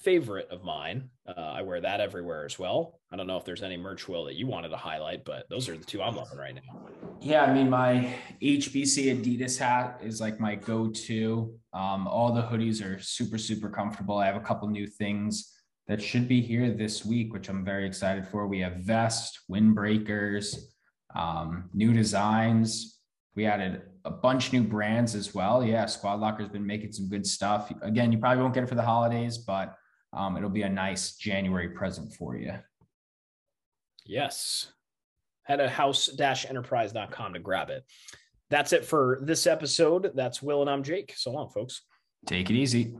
favorite of mine. Uh, I wear that everywhere as well. I don't know if there's any merch will that you wanted to highlight, but those are the two I'm loving right now. Yeah, I mean my HBC Adidas hat is like my go-to. Um, all the hoodies are super super comfortable. I have a couple new things that should be here this week, which I'm very excited for. We have vest, windbreakers, um, new designs. We added a bunch new brands as well. Yeah, Squad Locker's been making some good stuff. Again, you probably won't get it for the holidays, but um, it'll be a nice January present for you. Yes. Head to house-enterprise.com to grab it. That's it for this episode. That's Will and I'm Jake. So long, folks. Take it easy.